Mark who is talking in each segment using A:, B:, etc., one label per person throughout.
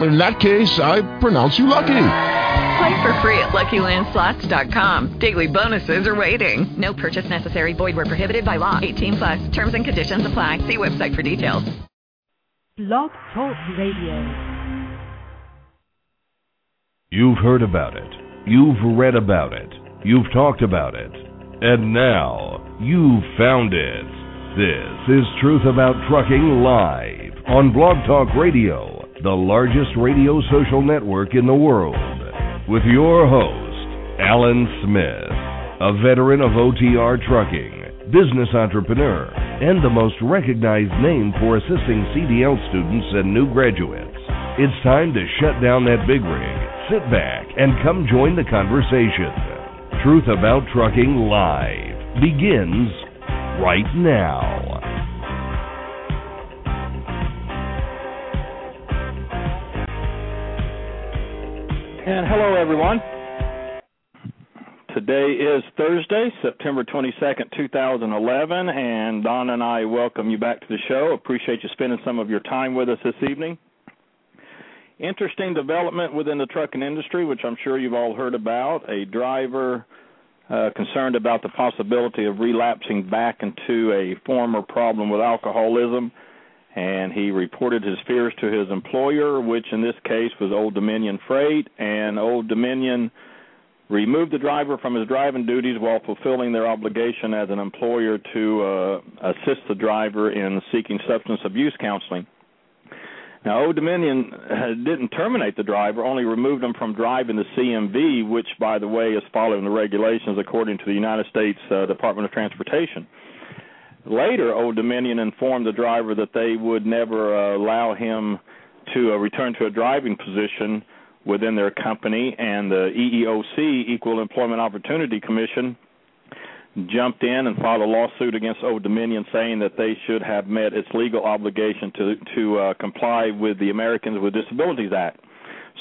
A: In that case, I pronounce you lucky.
B: Play for free at LuckyLandSlots.com. Daily bonuses are waiting. No purchase necessary. Void where prohibited by law. 18 plus. Terms and conditions apply. See website for details.
C: Blog Talk Radio.
D: You've heard about it. You've read about it. You've talked about it. And now, you've found it. This is Truth About Trucking Live on Blog Talk Radio the largest radio social network in the world, with your host, Alan Smith, a veteran of OTR trucking, business entrepreneur, and the most recognized name for assisting CDL students and new graduates. It's time to shut down that big rig, sit back, and come join the conversation. Truth About Trucking Live begins right now.
E: And hello, everyone. Today is Thursday, September 22nd, 2011, and Don and I welcome you back to the show. Appreciate you spending some of your time with us this evening. Interesting development within the trucking industry, which I'm sure you've all heard about. A driver uh, concerned about the possibility of relapsing back into a former problem with alcoholism and he reported his fears to his employer, which in this case was Old Dominion Freight, and Old Dominion removed the driver from his driving duties while fulfilling their obligation as an employer to uh, assist the driver in seeking substance abuse counseling. Now, Old Dominion uh, didn't terminate the driver, only removed him from driving the CMV, which, by the way, is following the regulations according to the United States uh, Department of Transportation. Later, Old Dominion informed the driver that they would never uh, allow him to uh, return to a driving position within their company, and the EEOC, Equal Employment Opportunity Commission, jumped in and filed a lawsuit against Old Dominion saying that they should have met its legal obligation to to uh, comply with the Americans with Disabilities Act.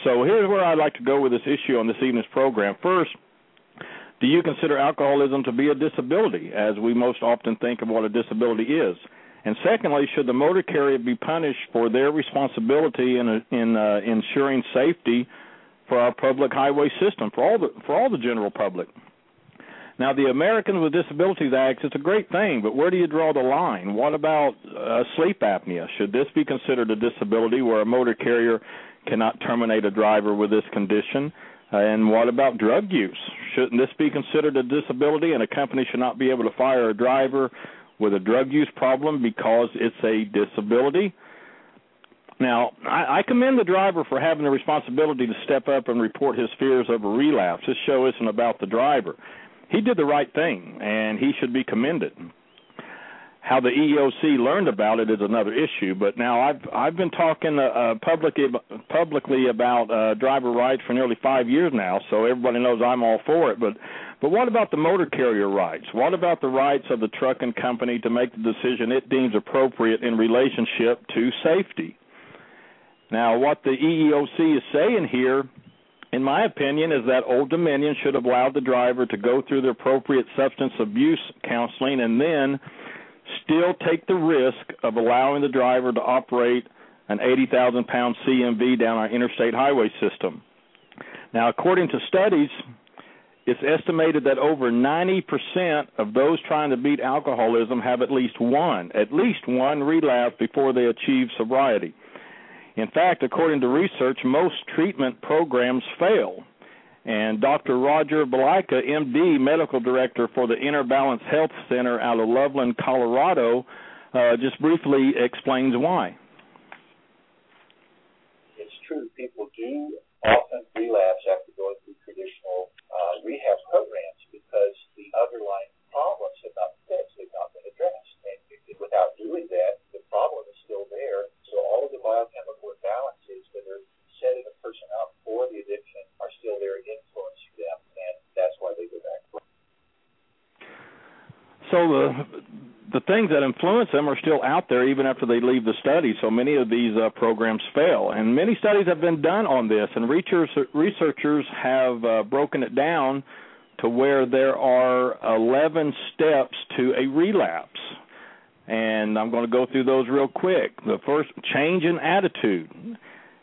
E: So here's where I'd like to go with this issue on this evening's program. First, do you consider alcoholism to be a disability, as we most often think of what a disability is? And secondly, should the motor carrier be punished for their responsibility in, in uh, ensuring safety for our public highway system, for all the for all the general public? Now, the Americans with Disabilities Act is a great thing, but where do you draw the line? What about uh, sleep apnea? Should this be considered a disability where a motor carrier cannot terminate a driver with this condition? And what about drug use? Shouldn't this be considered a disability and a company should not be able to fire a driver with a drug use problem because it's a disability? Now, I, I commend the driver for having the responsibility to step up and report his fears of a relapse. This show isn't about the driver. He did the right thing, and he should be commended. How the EEOC learned about it is another issue. But now I've I've been talking uh, uh, publicly publicly about uh, driver rights for nearly five years now, so everybody knows I'm all for it. But but what about the motor carrier rights? What about the rights of the trucking company to make the decision it deems appropriate in relationship to safety? Now, what the EEOC is saying here, in my opinion, is that Old Dominion should have allowed the driver to go through the appropriate substance abuse counseling and then still take the risk of allowing the driver to operate an 80,000 pound CMV down our interstate highway system. Now, according to studies, it's estimated that over 90% of those trying to beat alcoholism have at least one, at least one relapse before they achieve sobriety. In fact, according to research, most treatment programs fail. And Dr. Roger Billica, MD, medical director for the Inner Balance Health Center out of Loveland, Colorado, uh, just briefly explains why.
F: It's true. People do often relapse after going through traditional uh, rehab programs because the underlying problems have not fixed, they've not been addressed. And without doing that, the problem is still there. So all of the biochemical imbalances that are setting a person up for the addiction are still there influencing them, and that's why they go back.
E: So the the things that influence them are still out there even after they leave the study. So many of these uh, programs fail, and many studies have been done on this, and researchers have uh, broken it down to where there are 11 steps to a relapse. And I'm going to go through those real quick. The first, change in attitude.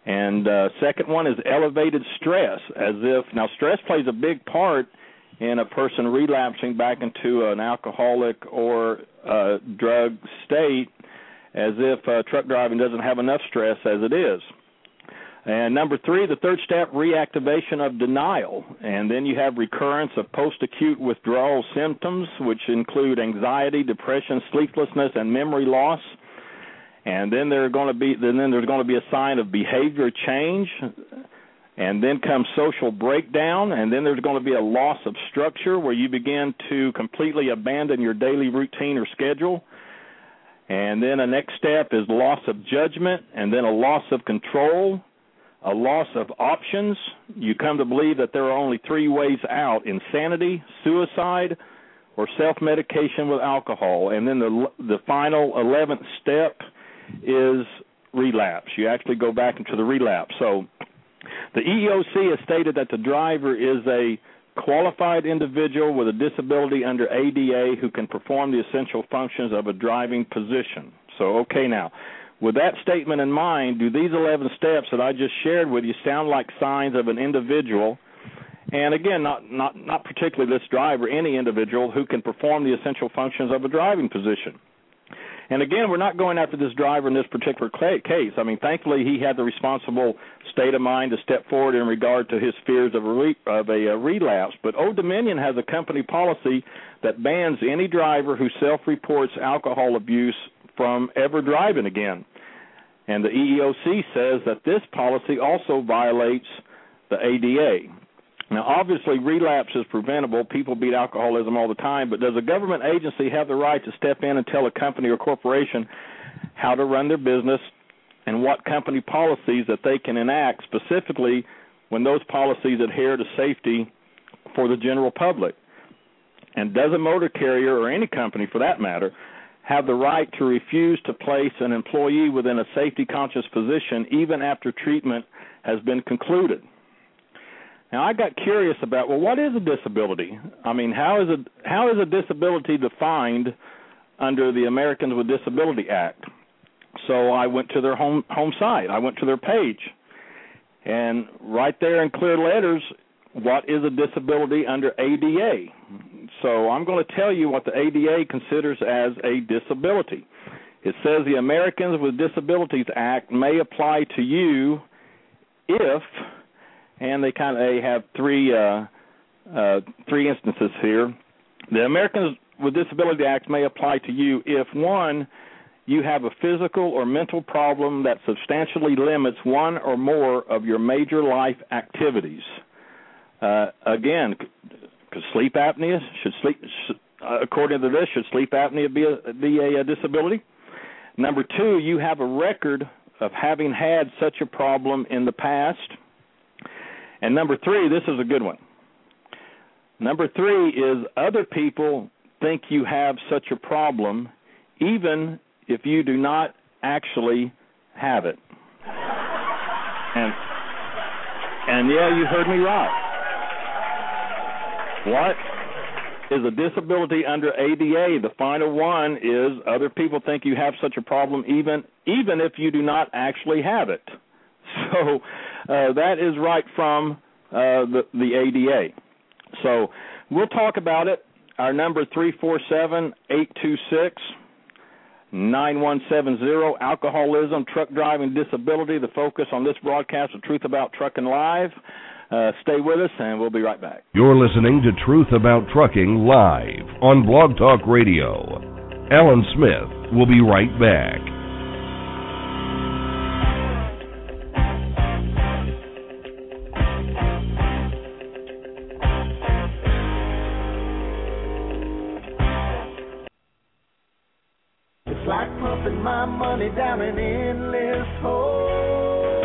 E: And uh, second one is elevated stress, as if now stress plays a big part in a person relapsing back into an alcoholic or uh, drug state, as if uh, truck driving doesn't have enough stress as it is. And number three, the third step, reactivation of denial. And then you have recurrence of post acute withdrawal symptoms, which include anxiety, depression, sleeplessness, and memory loss. And then there are going to be then there's going to be a sign of behavior change, and then comes social breakdown, and then there's going to be a loss of structure where you begin to completely abandon your daily routine or schedule. And then a next step is loss of judgment, and then a loss of control, a loss of options. You come to believe that there are only three ways out insanity, suicide, or self medication with alcohol. And then the, the final 11th step is relapse. You actually go back into the relapse. So the EEOC has stated that the driver is a qualified individual with a disability under ADA who can perform the essential functions of a driving position. So, okay, now with that statement in mind, do these 11 steps that I just shared with you sound like signs of an individual? And again, not not not particularly this driver, any individual who can perform the essential functions of a driving position. And again, we're not going after this driver in this particular case. I mean, thankfully, he had the responsible state of mind to step forward in regard to his fears of a, re- of a, a relapse. But Old Dominion has a company policy that bans any driver who self-reports alcohol abuse from ever driving again. And the EEOC says that this policy also violates the ADA. Now, obviously, relapse is preventable. People beat alcoholism all the time, but does a government agency have the right to step in and tell a company or corporation how to run their business and what company policies that they can enact, specifically when those policies adhere to safety for the general public? And does a motor carrier, or any company for that matter, have the right to refuse to place an employee within a safety conscious position even after treatment has been concluded. Now I got curious about well what is a disability? I mean how is a how is a disability defined under the Americans with Disability Act? So I went to their home home site. I went to their page. And right there in clear letters what is a disability under ADA. So I'm going to tell you what the ADA considers as a disability. It says the Americans with Disabilities Act may apply to you if, and they kind of they have three uh, uh, three instances here. The Americans with Disability Act may apply to you if one you have a physical or mental problem that substantially limits one or more of your major life activities. Uh, again, sleep apnea should sleep according to this should sleep apnea be a be a, a disability? Number two, you have a record of having had such a problem in the past. And number three, this is a good one. Number three is other people think you have such a problem, even if you do not actually have it. And and yeah, you heard me right. What is a disability under ADA? The final one is other people think you have such a problem even even if you do not actually have it. So that is right from uh, the, the ADA. So we'll talk about it. Our number three four seven eight two six. 9170 alcoholism truck driving disability the focus on this broadcast of truth about trucking live uh, stay with us, and we'll be right back.
D: You're listening to Truth About Trucking live on Blog Talk Radio. Alan Smith will be right back.
G: It's like pumping my money down an endless hole.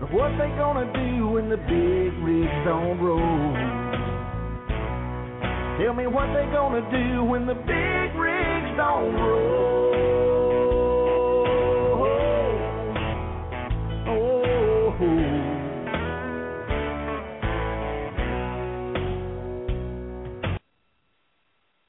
G: But what they gonna do when the big rigs don't roll? Tell me what they gonna do when the big rigs don't roll.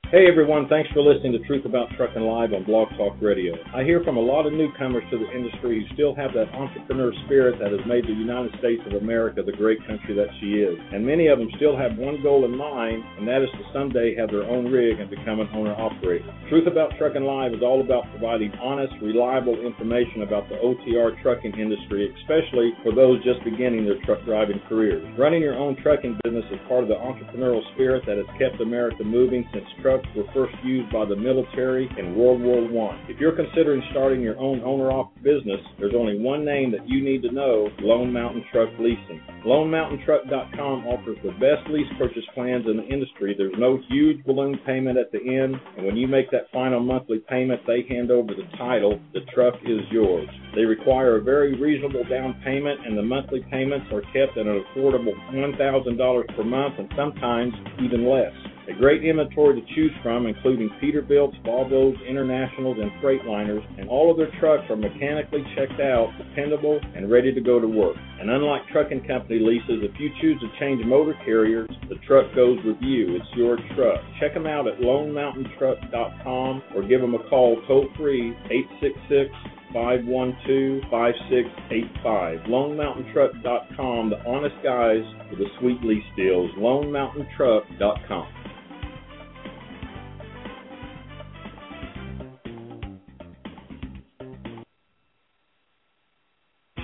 H: Hey everyone, thanks for listening to Truth About Trucking Live on Blog Talk Radio. I hear from a lot of newcomers to the industry who still have that entrepreneur spirit that has made the United States of America the great country that she is. And many of them still have one goal in mind, and that is to someday have their own rig and become an owner operator. Truth About Trucking Live is all about providing honest, reliable information about the OTR trucking industry, especially for those just beginning their truck driving careers. Running your own trucking business is part of the entrepreneurial spirit that has kept America moving since trucks were first used by the military in World War I. If you're considering starting your own owner-op business, there's only one name that you need to know, Lone Mountain Truck Leasing. LoneMountainTruck.com offers the best lease purchase plans in the industry. There's no huge balloon payment at the end, and when you make that final monthly payment, they hand over the title. The truck is yours. They require a very reasonable down payment, and the monthly payments are kept at an affordable $1,000 per month and sometimes even less. A great inventory to choose from, including Peterbilts, Volvos, Internationals, and Freightliners, and all of their trucks are mechanically checked out, dependable, and ready to go to work. And unlike trucking company leases, if you choose to change motor carriers, the truck goes with you. It's your truck. Check them out at LoneMountainTruck.com or give them a call toll free 866 512 5685. LoneMountainTruck.com, the honest guys with the sweet lease deals. LoneMountainTruck.com.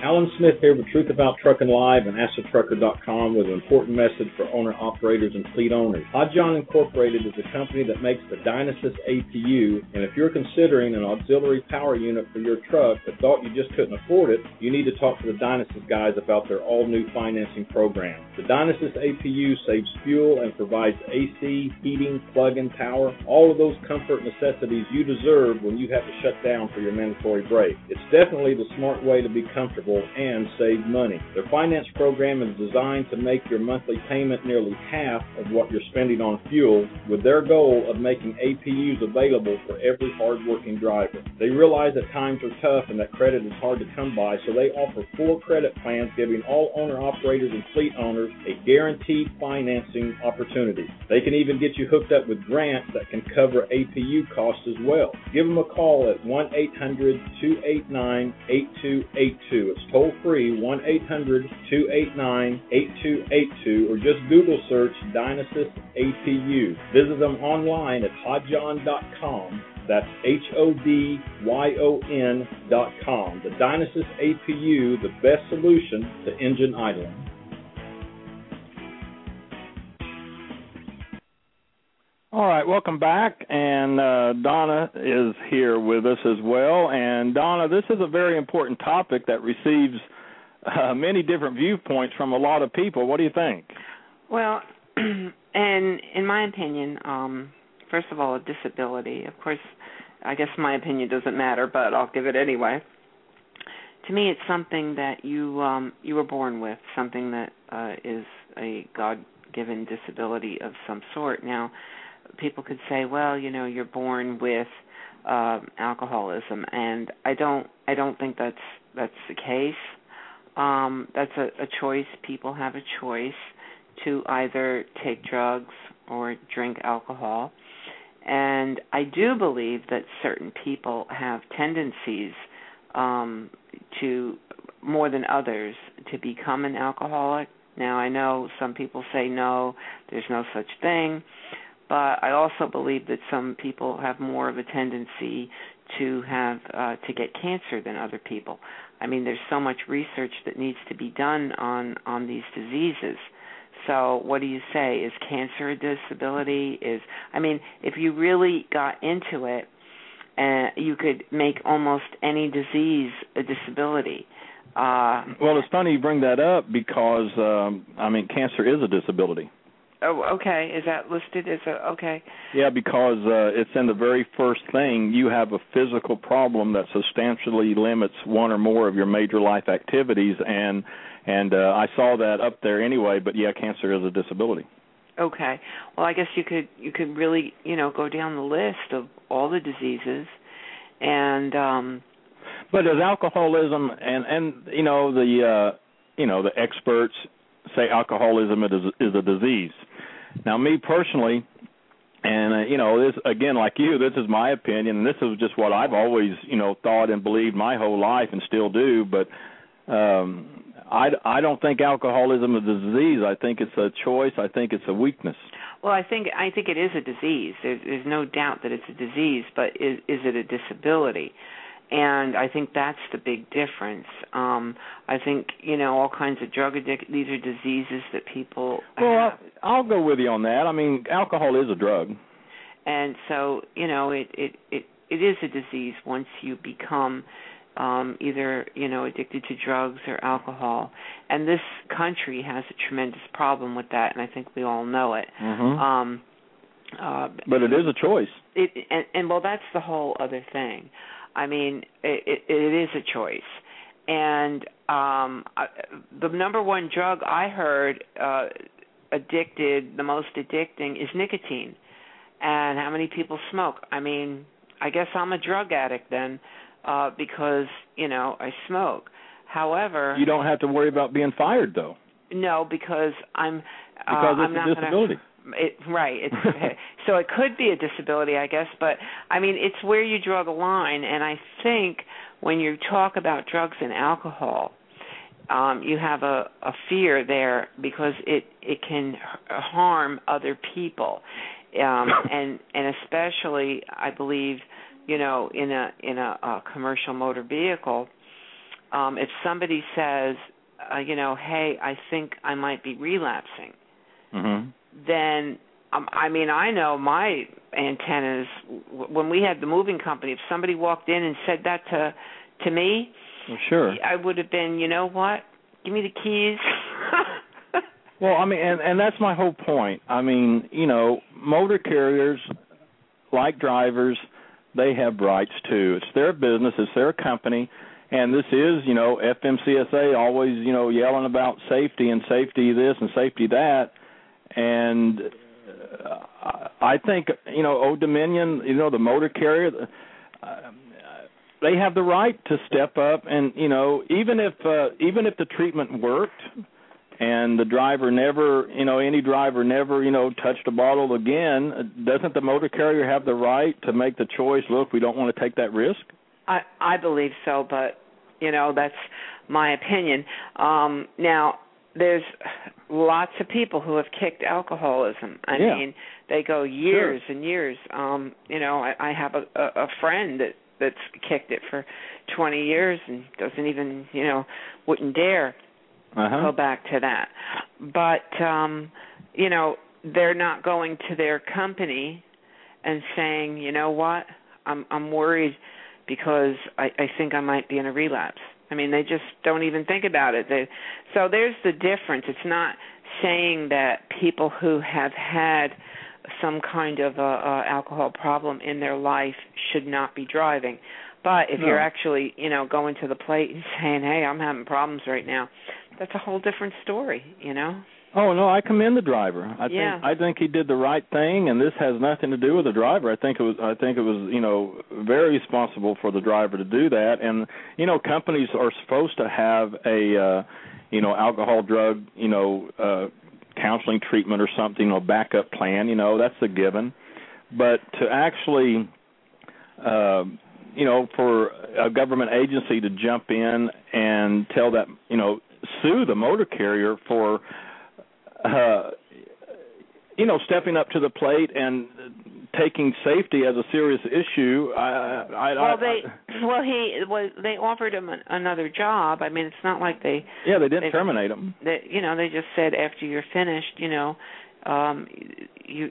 H: Alan Smith here with Truth About Trucking Live and AskTheTrucker.com with an important message for owner operators and fleet owners. Hodyon Incorporated is a company that makes the Dynasys APU, and if you're considering an auxiliary power unit for your truck but thought you just couldn't afford it, you need to talk to the Dynasys guys about their all-new financing program. The Dynasys APU saves fuel and provides AC, heating, plug-in power, all of those comfort necessities you deserve when you have to shut down for your mandatory break. It's definitely the smart way to be comfortable and save money. Their finance program is designed to make your monthly payment nearly half of what you're spending on fuel, with their goal of making APUs available for every hardworking driver. They realize that times are tough and that credit is hard to come by, so they offer four credit plans giving all owner operators and fleet owners a guaranteed financing opportunity. They can even get you hooked up with grants that can cover APU costs as well. Give them a call at 1 800 289 8282. It's toll free 1 800 289 8282 or just Google search Dynasys APU. Visit them online at hodyon.com. That's H O D Y O N dot com. The Dynasys APU, the best solution to engine idling.
E: All right, welcome back. And uh, Donna is here with us as well. And Donna, this is a very important topic that receives uh, many different viewpoints from a lot of people. What do you think?
I: Well, and in my opinion, um, first of all, a disability. Of course, I guess my opinion doesn't matter, but I'll give it anyway. To me, it's something that you um, you were born with, something that uh, is a God-given disability of some sort. Now people could say, well, you know, you're born with uh, alcoholism, and I don't, I don't think that's that's the case. Um, that's a, a choice. People have a choice to either take drugs or drink alcohol, and I do believe that certain people have tendencies um, to more than others to become an alcoholic. Now I know some people say no, there's no such thing but I also believe that some people have more of a tendency to have uh, to get cancer than other people. I mean, there's so much research that needs to be done on on these diseases. So, what do you say? Is cancer a disability? Is I mean, if you really got into it, uh, you could make almost any disease a disability. Uh,
E: well, it's funny you bring that up because um, I mean, cancer is a disability.
I: Oh, okay. Is that listed as a okay?
E: Yeah, because uh, it's in the very first thing. You have a physical problem that substantially limits one or more of your major life activities, and and uh, I saw that up there anyway. But yeah, cancer is a disability.
I: Okay. Well, I guess you could you could really you know go down the list of all the diseases, and um
E: but as alcoholism and and you know the uh you know the experts say alcoholism is a disease. Now, me personally, and uh, you know this again, like you, this is my opinion, and this is just what I've always you know thought and believed my whole life, and still do. But um I, I don't think alcoholism is a disease. I think it's a choice. I think it's a weakness.
I: Well, I think I think it is a disease. There's, there's no doubt that it's a disease, but is is it a disability? And I think that's the big difference. Um I think you know all kinds of drug addict. These are diseases that people.
E: Well,
I: have.
E: I'll go with you on that. I mean, alcohol is a drug.
I: And so you know it it it it is a disease once you become um either you know addicted to drugs or alcohol and this country has a tremendous problem with that and i think we all know it
E: mm-hmm.
I: um uh
E: but it is a choice
I: it and, and well that's the whole other thing i mean it it, it is a choice and um I, the number one drug i heard uh addicted the most addicting is nicotine and how many people smoke i mean i guess i'm a drug addict then uh because you know I smoke. However,
E: you don't have to worry about being fired though.
I: No, because I'm uh,
E: because
I: I'm
E: it's
I: not
E: a disability.
I: Gonna, it, right. It's so it could be a disability, I guess, but I mean it's where you draw the line, and I think when you talk about drugs and alcohol, um, you have a, a fear there because it it can harm other people, um, and and especially I believe you know, in a in a, a commercial motor vehicle, um, if somebody says, uh, you know, hey, I think I might be relapsing,
E: mm-hmm.
I: Then um, I mean, I know my antennas. When we had the moving company, if somebody walked in and said that to to me,
E: well, sure,
I: I would have been, you know what? Give me the keys.
E: well, I mean, and and that's my whole point. I mean, you know, motor carriers, like drivers, they have rights too. It's their business, it's their company, and this is, you know, FMCSA always, you know, yelling about safety and safety this and safety that, and uh, I think, you know, Old Dominion, you know, the motor carrier. Uh, they have the right to step up and you know even if uh, even if the treatment worked and the driver never you know any driver never you know touched a bottle again doesn't the motor carrier have the right to make the choice look we don't want to take that risk
I: i i believe so but you know that's my opinion um now there's lots of people who have kicked alcoholism i
E: yeah.
I: mean they go years
E: sure.
I: and years um you know i i have a a, a friend that that's kicked it for 20 years and doesn't even you know wouldn't dare
E: uh-huh.
I: go back to that. But um, you know, they're not going to their company and saying, you know what, I'm I'm worried because I, I think I might be in a relapse. I mean, they just don't even think about it. They, so there's the difference. It's not saying that people who have had some kind of a, a alcohol problem in their life should not be driving. But if
E: no.
I: you're actually, you know, going to the plate and saying, "Hey, I'm having problems right now," that's a whole different story, you know.
E: Oh no, I commend the driver. I
I: yeah.
E: think I think he did the right thing, and this has nothing to do with the driver. I think it was I think it was you know very responsible for the driver to do that, and you know companies are supposed to have a uh, you know alcohol drug you know uh, counseling treatment or something or backup plan. You know that's a given, but to actually uh, you know for a government agency to jump in and tell that you know sue the motor carrier for uh you know stepping up to the plate and taking safety as a serious issue i i
I: well they
E: I,
I: well he well they offered him an, another job. I mean it's not like they
E: yeah they didn't
I: they,
E: terminate him.
I: They you know they just said after you're finished you know um you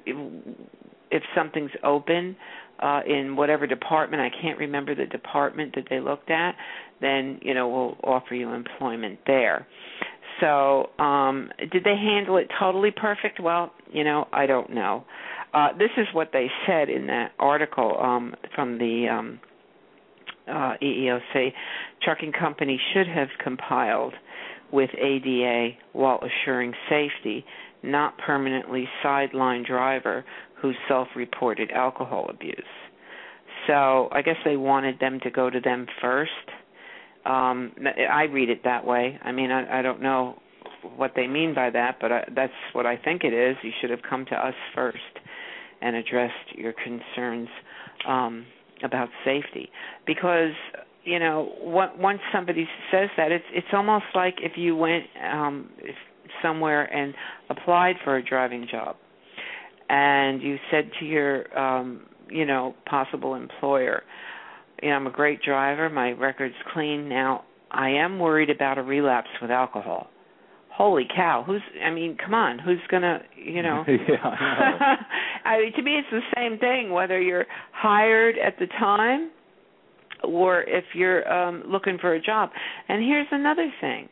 I: if something's open uh in whatever department I can't remember the department that they looked at then you know we'll offer you employment there so um did they handle it totally perfect well you know I don't know uh this is what they said in that article um from the um uh EEOC trucking company should have compiled with ADA while assuring safety not permanently sideline driver who self-reported alcohol abuse. So I guess they wanted them to go to them first. Um, I read it that way. I mean, I, I don't know what they mean by that, but I, that's what I think it is. You should have come to us first and addressed your concerns um, about safety, because you know once somebody says that, it's it's almost like if you went um, somewhere and applied for a driving job, and you said to your um, you know possible employer, you know I'm a great driver, my record's clean. Now I am worried about a relapse with alcohol. Holy cow. Who's i mean come on. Who's going to you know?
E: Yeah I,
I: I mean to me it's the same thing whether you're hired at the time or if you're um looking for a job. And here's another thing.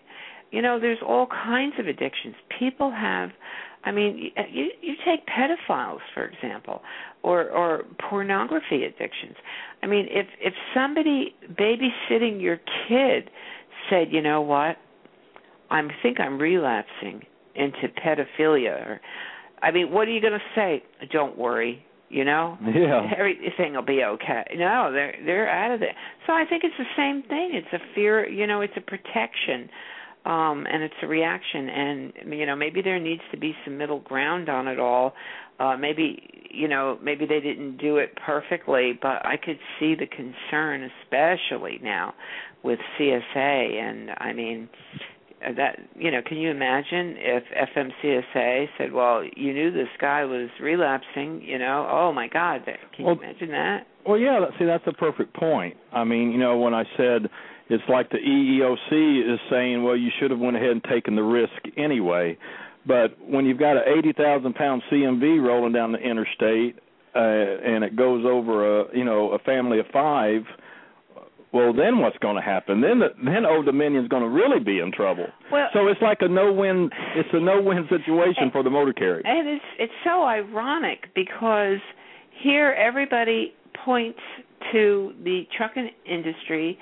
I: You know there's all kinds of addictions. People have i mean uh, you you take pedophiles for example or or pornography addictions i mean if if somebody babysitting your kid said you know what I think I'm relapsing into pedophilia. Or, I mean, what are you going to say? Don't worry, you know.
E: Yeah.
I: Everything will be okay. No, they're they're out of it. So I think it's the same thing. It's a fear, you know, it's a protection. Um and it's a reaction. And you know maybe there needs to be some middle ground on it all. Uh maybe you know maybe they didn't do it perfectly but i could see the concern especially now with csa and i mean that you know can you imagine if FMCSA said well you knew this guy was relapsing you know? Oh my god can
E: well,
I: you imagine that?
E: well yeah see that's a perfect point. I mean you know when i said it's like the EEOC is saying well you should have went ahead and taken the risk anyway but when you've got an 80,000 pound CMV rolling down the interstate uh and it goes over a you know a family of 5 well, then what's going to happen? Then the, then Old Dominion's going to really be in trouble.
I: Well,
E: so it's like a no-win. It's a no-win situation
I: and,
E: for the motor carrier.
I: And it's it's so ironic because here everybody points to the trucking industry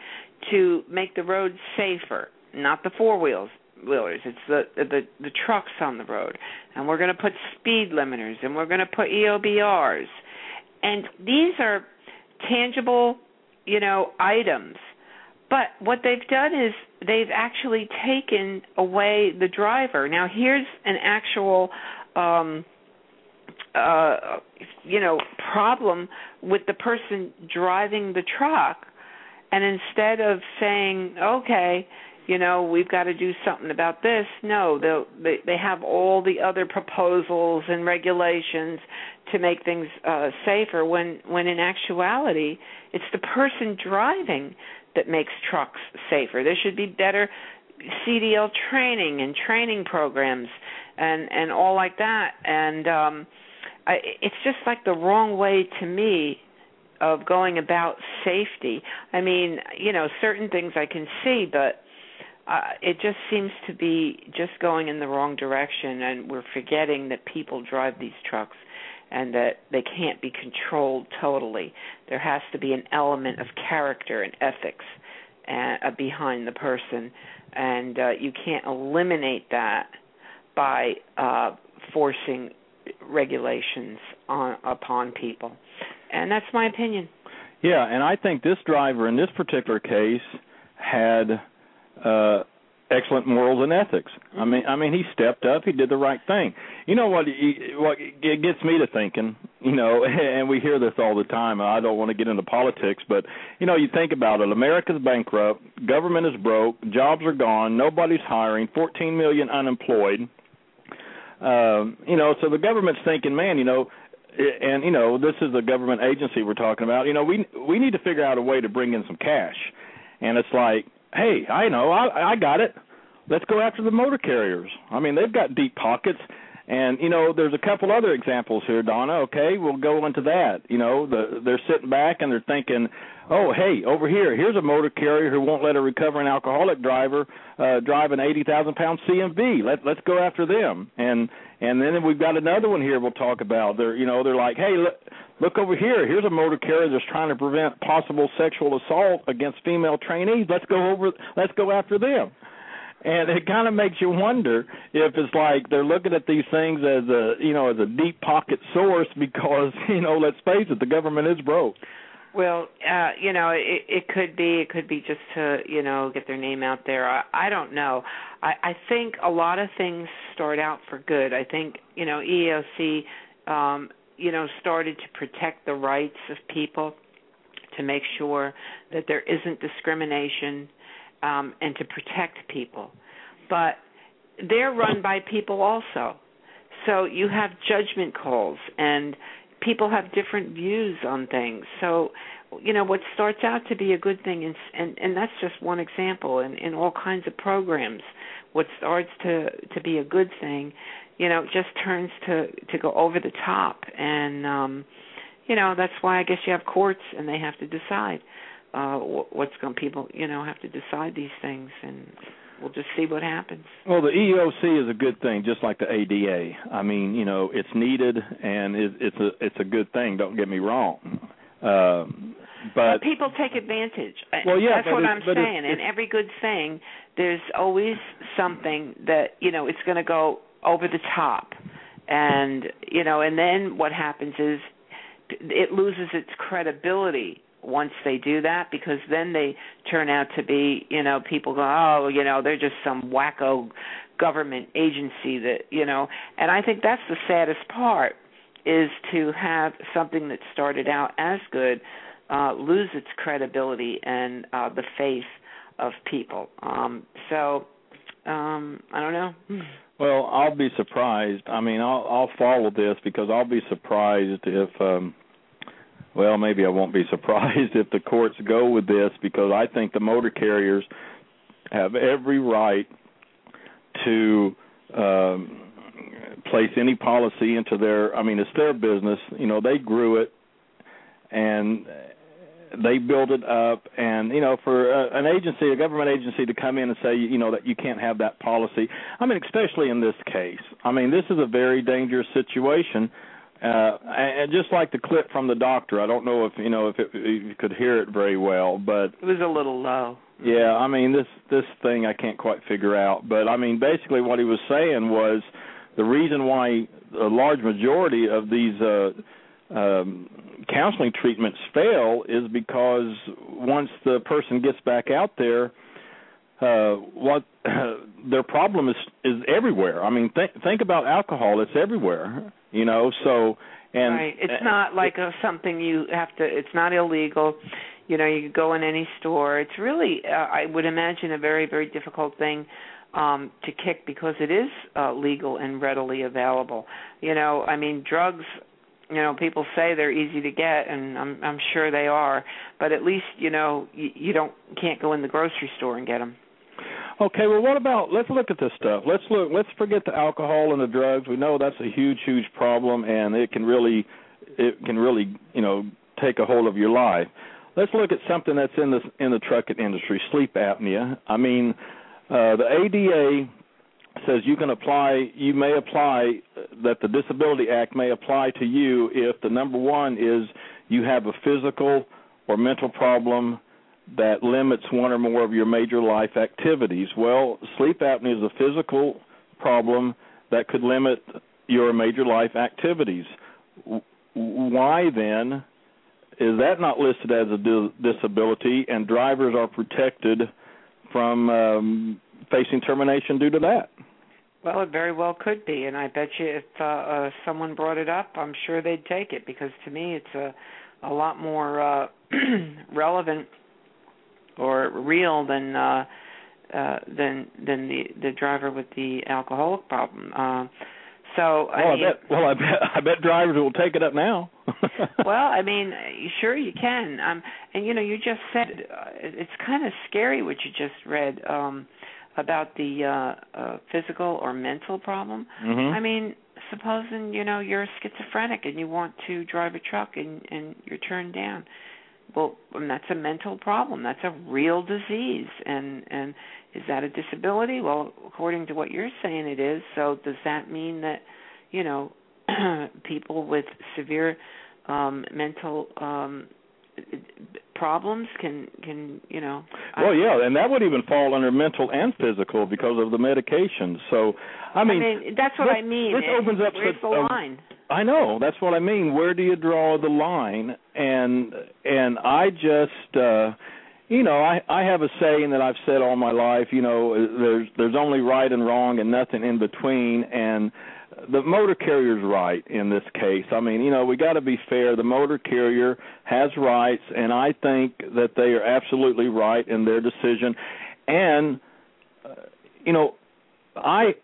I: to make the roads safer, not the four wheels wheelers. It's the, the the trucks on the road, and we're going to put speed limiters, and we're going to put EOBRs, and these are tangible you know, items. But what they've done is they've actually taken away the driver. Now here's an actual um uh you know problem with the person driving the truck and instead of saying okay you know we've got to do something about this no they they have all the other proposals and regulations to make things uh safer when when in actuality it's the person driving that makes trucks safer. There should be better CDL training and training programs and and all like that. And um I it's just like the wrong way to me of going about safety. I mean, you know, certain things I can see, but uh, it just seems to be just going in the wrong direction, and we're forgetting that people drive these trucks and that they can't be controlled totally. There has to be an element of character and ethics uh, behind the person, and uh, you can't eliminate that by uh, forcing regulations on upon people. And that's my opinion.
E: Yeah, and I think this driver in this particular case had uh excellent morals and ethics. I mean, I mean, he stepped up. He did the right thing. You know what? He, what it gets me to thinking. You know, and we hear this all the time. I don't want to get into politics, but you know, you think about it. America's bankrupt. Government is broke. Jobs are gone. Nobody's hiring. 14 million unemployed. Um, you know, so the government's thinking, man, you know, and you know, this is a government agency we're talking about. You know, we we need to figure out a way to bring in some cash. And it's like, hey, I know, I I got it. Let's go after the motor carriers. I mean, they've got deep pockets. And you know, there's a couple other examples here, Donna. Okay, we'll go into that. You know, the, they're sitting back and they're thinking, oh, hey, over here, here's a motor carrier who won't let a recovering alcoholic driver uh, drive an 80,000 pound CMV. Let let's go after them. And and then we've got another one here we'll talk about. They're you know they're like, hey, look, look over here. Here's a motor carrier that's trying to prevent possible sexual assault against female trainees. Let's go over. Let's go after them. And it kind of makes you wonder if it's like they're looking at these things as a you know as a deep pocket source because you know let's face it the government is broke.
I: Well uh you know it it could be it could be just to you know get their name out there. I i don't know. I i think a lot of things start out for good. I think you know eeoc um you know started to protect the rights of people to make sure that there isn't discrimination um, and to protect people. But they're run by people also. So you have judgment calls and people have different views on things. So you know what starts out to be a good thing and and, and that's just one example in, in all kinds of programs what starts to to be a good thing you know just turns to to go over the top and um you know that's why i guess you have courts and they have to decide uh what's going people you know have to decide these things and we'll just see what happens.
E: Well the EOC is a good thing just like the ada i mean you know it's needed and it, it's a it's a good thing don't get me wrong. Um but,
I: but people take advantage.
E: Well yeah
I: that's what i'm saying.
E: It's,
I: and every good thing there's always something that you know it's going to go over the top. And you know and then what happens is it loses its credibility once they do that because then they turn out to be you know people go oh you know they're just some wacko government agency that you know. And i think that's the saddest part is to have something that started out as good uh lose its credibility and uh the faith of people. Um so um i don't know.
E: Well i'll be surprised. I mean i'll i'll follow this because i'll be surprised if um well, maybe I won't be surprised if the courts go with this because I think the motor carriers have every right to um place any policy into their I mean it's their business, you know, they grew it and they build it up. And you know for uh, an agency a government agency to come in and say you know that you can't have that policy. I mean especially in this case. I mean this is a very dangerous situation uh, and just like the clip from the doctor, I don't know if you know if, it, if you could hear it very well, but
I: it was a little low.
E: Yeah, I mean this this thing I can't quite figure out, but I mean basically what he was saying was the reason why a large majority of these uh um counseling treatments fail is because once the person gets back out there uh what uh, their problem is is everywhere. I mean think think about alcohol, it's everywhere you know so and
I: right. It's not like a something you have to it's not illegal. You know you go in any store. It's really uh, i would imagine a very very difficult thing um to kick because it is uh legal and readily available. You know i mean drugs you know people say they're easy to get and i'm i'm sure they are but at least you know you, you don't can't go in the grocery store and get them
E: Okay, well, what about let's look at this stuff. Let's look. Let's forget the alcohol and the drugs. We know that's a huge, huge problem, and it can really, it can really, you know, take a hold of your life. Let's look at something that's in the in the trucking industry, sleep apnea. I mean, uh, the ADA says you can apply, you may apply that the Disability Act may apply to you if the number one is you have a physical or mental problem that limits one or more of your major life activities. Well, sleep apnea is a physical problem that could limit your major life activities. Why then is that not listed as a disability and drivers are protected from um, facing termination due to that?
I: Well, it very well could be, and I bet you if uh, uh, someone brought it up, I'm sure they'd take it because to me it's a a lot more uh, relevant or real than uh uh than than the the driver with the alcoholic problem uh so
E: well, I,
I: mean,
E: I bet well I bet I bet drivers will take it up now.
I: well, I mean, sure you can. Um and you know, you just said uh, it's kind of scary what you just read um about the uh uh physical or mental problem.
E: Mm-hmm.
I: I mean, supposing, you know, you're schizophrenic and you want to drive a truck and and you're turned down well that's a mental problem. That's a real disease. And and is that a disability? Well according to what you're saying it is. So does that mean that you know people with severe um mental um problems can can you know
E: well yeah and that would even fall under mental and physical because of the medication. So i mean,
I: I mean that's what
E: this,
I: i mean
E: this opens up
I: Where's the
E: uh,
I: line?
E: I know that's what i mean. Where do you draw the line? And and i just uh you know i i have a saying that i've said all my life you know there's there's only right and wrong and nothing in between. And the motor carrier's right in this case. I mean, you know, we got to be fair. The motor carrier has rights, and I think that they are absolutely right in their decision. And uh, you know, I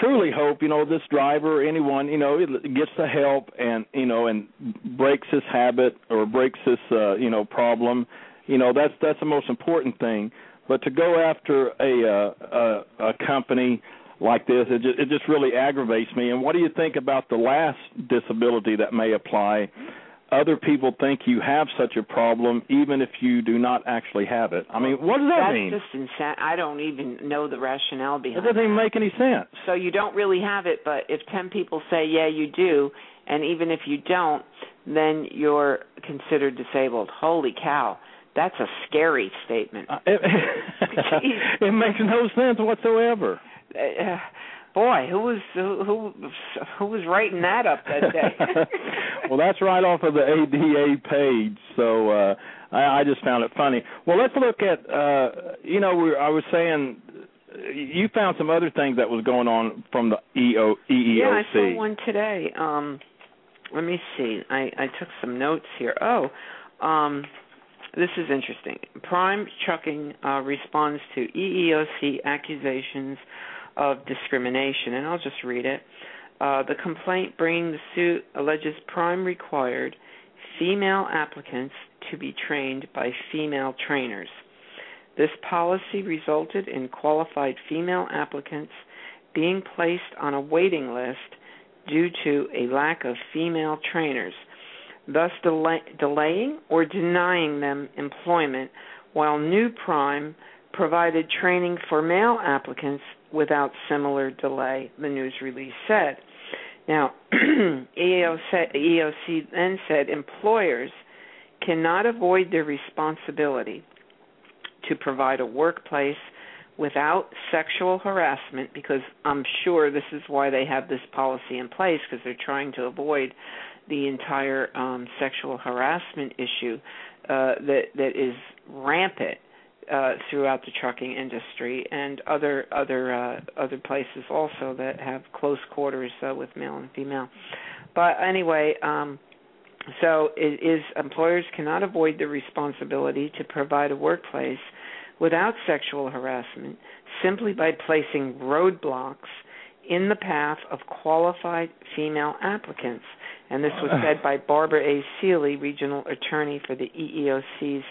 E: truly hope you know this driver, or anyone, you know, gets the help and you know and breaks his habit or breaks this uh, you know problem. You know, that's that's the most important thing. But to go after a uh, a, a company like this. It just, it just really aggravates me. And what do you think about the last disability that may apply? Other people think you have such a problem, even if you do not actually have it. I mean, what does that
I: That's
E: mean?
I: just insane. I don't even know the rationale behind.
E: It doesn't even make any sense.
I: So you don't really have it, but if ten people say yeah, you do, and even if you don't, then you're considered disabled. Holy cow! That's a scary statement.
E: Uh, it, it makes no sense whatsoever.
I: Uh, boy, who was who, who who was writing that up that day?
E: well, that's right off of the ADA page. So uh, I, I just found it funny. Well, let's look at uh, you know we, I was saying you found some other things that was going on from the EO, EEOC.
I: Yeah, I saw one today. Um, let me see. I I took some notes here. Oh, um, this is interesting. Prime Trucking uh, responds to EEOC accusations of discrimination, and I'll just read it. Uh, the complaint bringing the suit alleges Prime required female applicants to be trained by female trainers. This policy resulted in qualified female applicants being placed on a waiting list due to a lack of female trainers, thus delay- delaying or denying them employment, while New Prime provided training for male applicants without similar delay, the news release said. Now, EOC then said employers cannot avoid their responsibility to provide a workplace without sexual harassment because I'm sure this is why they have this policy in place because they're trying to avoid the entire um, sexual harassment issue uh, that that is rampant uh, throughout the trucking industry and other other uh, other places also that have close quarters uh, with male and female. But anyway, um, so it is employers cannot avoid the responsibility to provide a workplace without sexual harassment simply by placing roadblocks in the path of qualified female applicants. And this was said by Barbara A. Seely, regional attorney for the EEOC's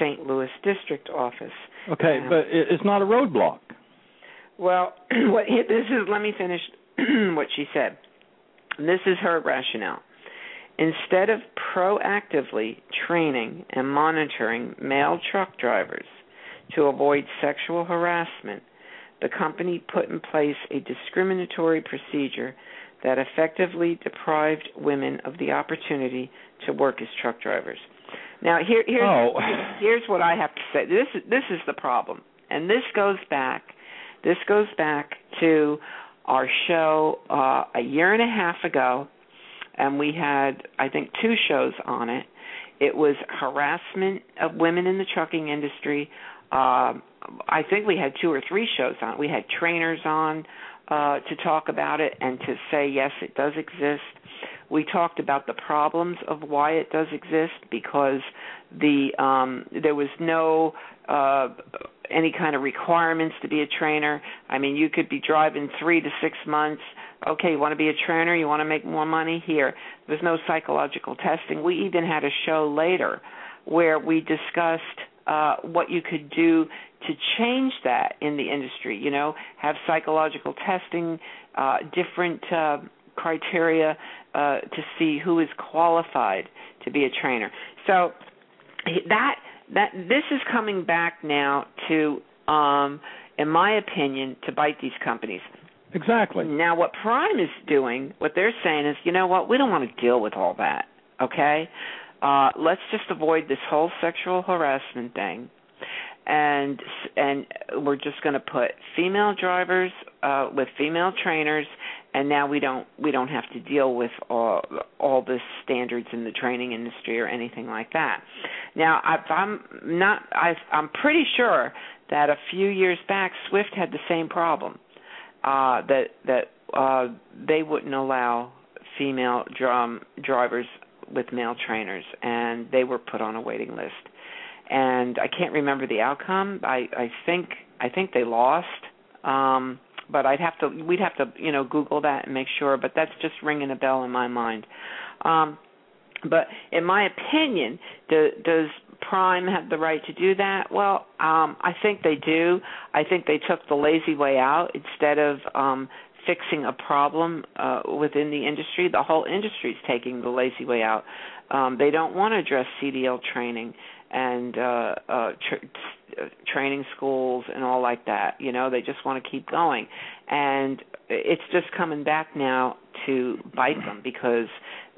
I: St. Louis district office.
E: Okay,
I: Um,
E: but it's not a roadblock.
I: Well, what this is. Let me finish what she said. This is her rationale. Instead of proactively training and monitoring male truck drivers to avoid sexual harassment, the company put in place a discriminatory procedure that effectively deprived women of the opportunity to work as truck drivers. Now, here, here's
E: Oh.
I: here's what I have to say. This is this is the problem, and this goes back. This goes back to our show uh, a year and a half ago, and we had I think two shows on it. It was harassment of women in the trucking industry. Um, I think we had two or three shows on. it. We had trainers on uh, to talk about it and to say yes, it does exist. We talked about the problems of why it does exist because the um, there was no uh, any kind of requirements to be a trainer. I mean, you could be driving three to six months. Okay, you want to be a trainer? You want to make more money? Here. There's no psychological testing. We even had a show later where we discussed uh, what you could do to change that in the industry. You know, have psychological testing, uh, different uh, criteria uh, to see who is qualified to be a trainer. So that that this is coming back now to, um, in my opinion, to bite these companies.
E: Exactly.
I: Now, what Prime is doing, what they're saying is, you know what, we don't want to deal with all that. Okay, uh, let's just avoid this whole sexual harassment thing. And and we're just going to put female drivers uh, with female trainers and now we don't we don't have to deal with all all the standards in the training industry or anything like that. Now i'm not I, i'm pretty sure that a few years back swift had the same problem uh that that uh they wouldn't allow female drum drivers with male trainers and they were put on a waiting list and I can't remember the outcome. I I think I think they lost. Um but I'd have to we'd have to, you know, google that and make sure, but that's just ringing a bell in my mind. Um but in my opinion, do, does Prime have the right to do that? Well, um I think they do. I think they took the lazy way out instead of um fixing a problem uh, within the industry. The whole industry is taking the lazy way out. Um, they don't want to address CDL training and uh, uh, tra- training schools and all like that. You know, they just want to keep going, and it's just coming back now to bite them because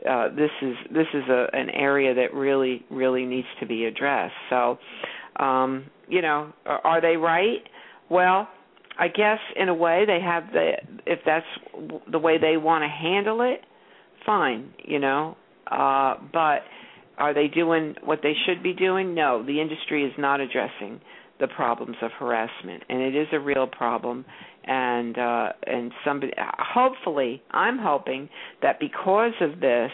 I: uh, this is this is a, an area that really really needs to be addressed. So, um, you know, are, are they right? Well, I guess in a way they have the if that's the way they want to handle it, fine, you know. Uh, but are they doing what they should be doing? No, the industry is not addressing the problems of harassment, and it is a real problem. And uh, and somebody, hopefully, I'm hoping that because of this,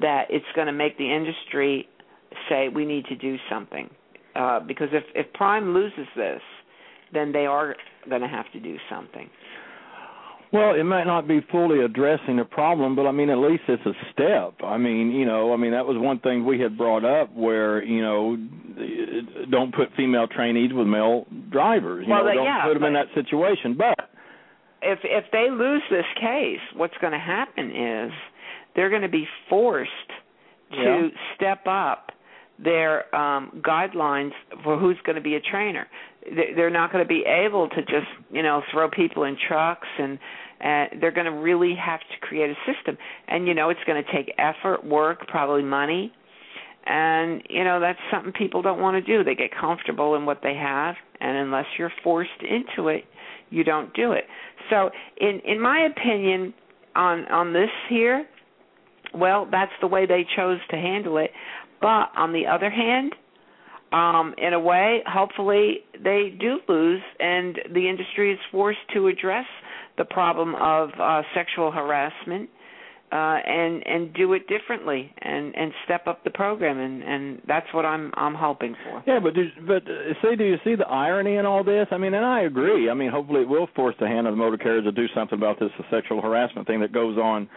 I: that it's going to make the industry say we need to do something. Uh, because if if Prime loses this, then they are going to have to do something.
E: Well, it might not be fully addressing the problem, but I mean, at least it's a step. I mean, you know, I mean, that was one thing we had brought up where, you know, don't put female trainees with male drivers. You
I: well,
E: know, don't
I: yeah,
E: put them in that situation. But
I: if if they lose this case, what's going to happen is they're going to be forced to
E: yeah.
I: step up their um guidelines for who's going to be a trainer. They're not going to be able to just you know throw people in trucks and and they're going to really have to create a system. And you know it's going to take effort work probably money. And you know that's something people don't want to do. They get comfortable in what they have and unless you're forced into it you don't do it. So in in my opinion on on this here well that's the way they chose to handle it but on the other hand um, in a way, hopefully they do lose, and the industry is forced to address the problem of uh, sexual harassment uh, and and do it differently and and step up the program, and and that's what I'm I'm hoping for.
E: Yeah, but do, but uh, see, do you see the irony in all this? I mean, and I agree. I mean, hopefully it will force the hand of the motor carriers to do something about this sexual harassment thing that goes on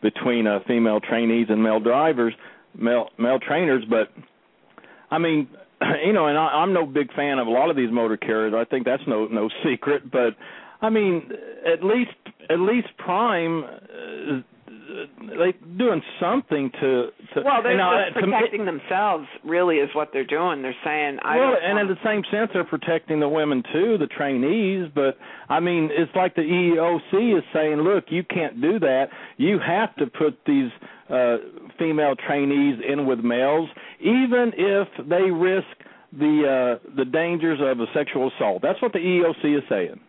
E: between uh, female trainees and male drivers, male male trainers, but. I mean, you know, and I, I'm no big fan of a lot of these motor carriers. I think that's no no secret, but I mean, at least at least Prime. Uh, Uh, they doing something to to
I: well they're
E: you know,
I: just protecting themselves really is what they're doing. They're saying I
E: well and in the same sense they're protecting the women too the trainees but i mean it's like the eeoc is saying look you can't do that. You have to put these uh female trainees in with males even if they risk the uh the dangers of a sexual assault. That's what the eeoc is saying.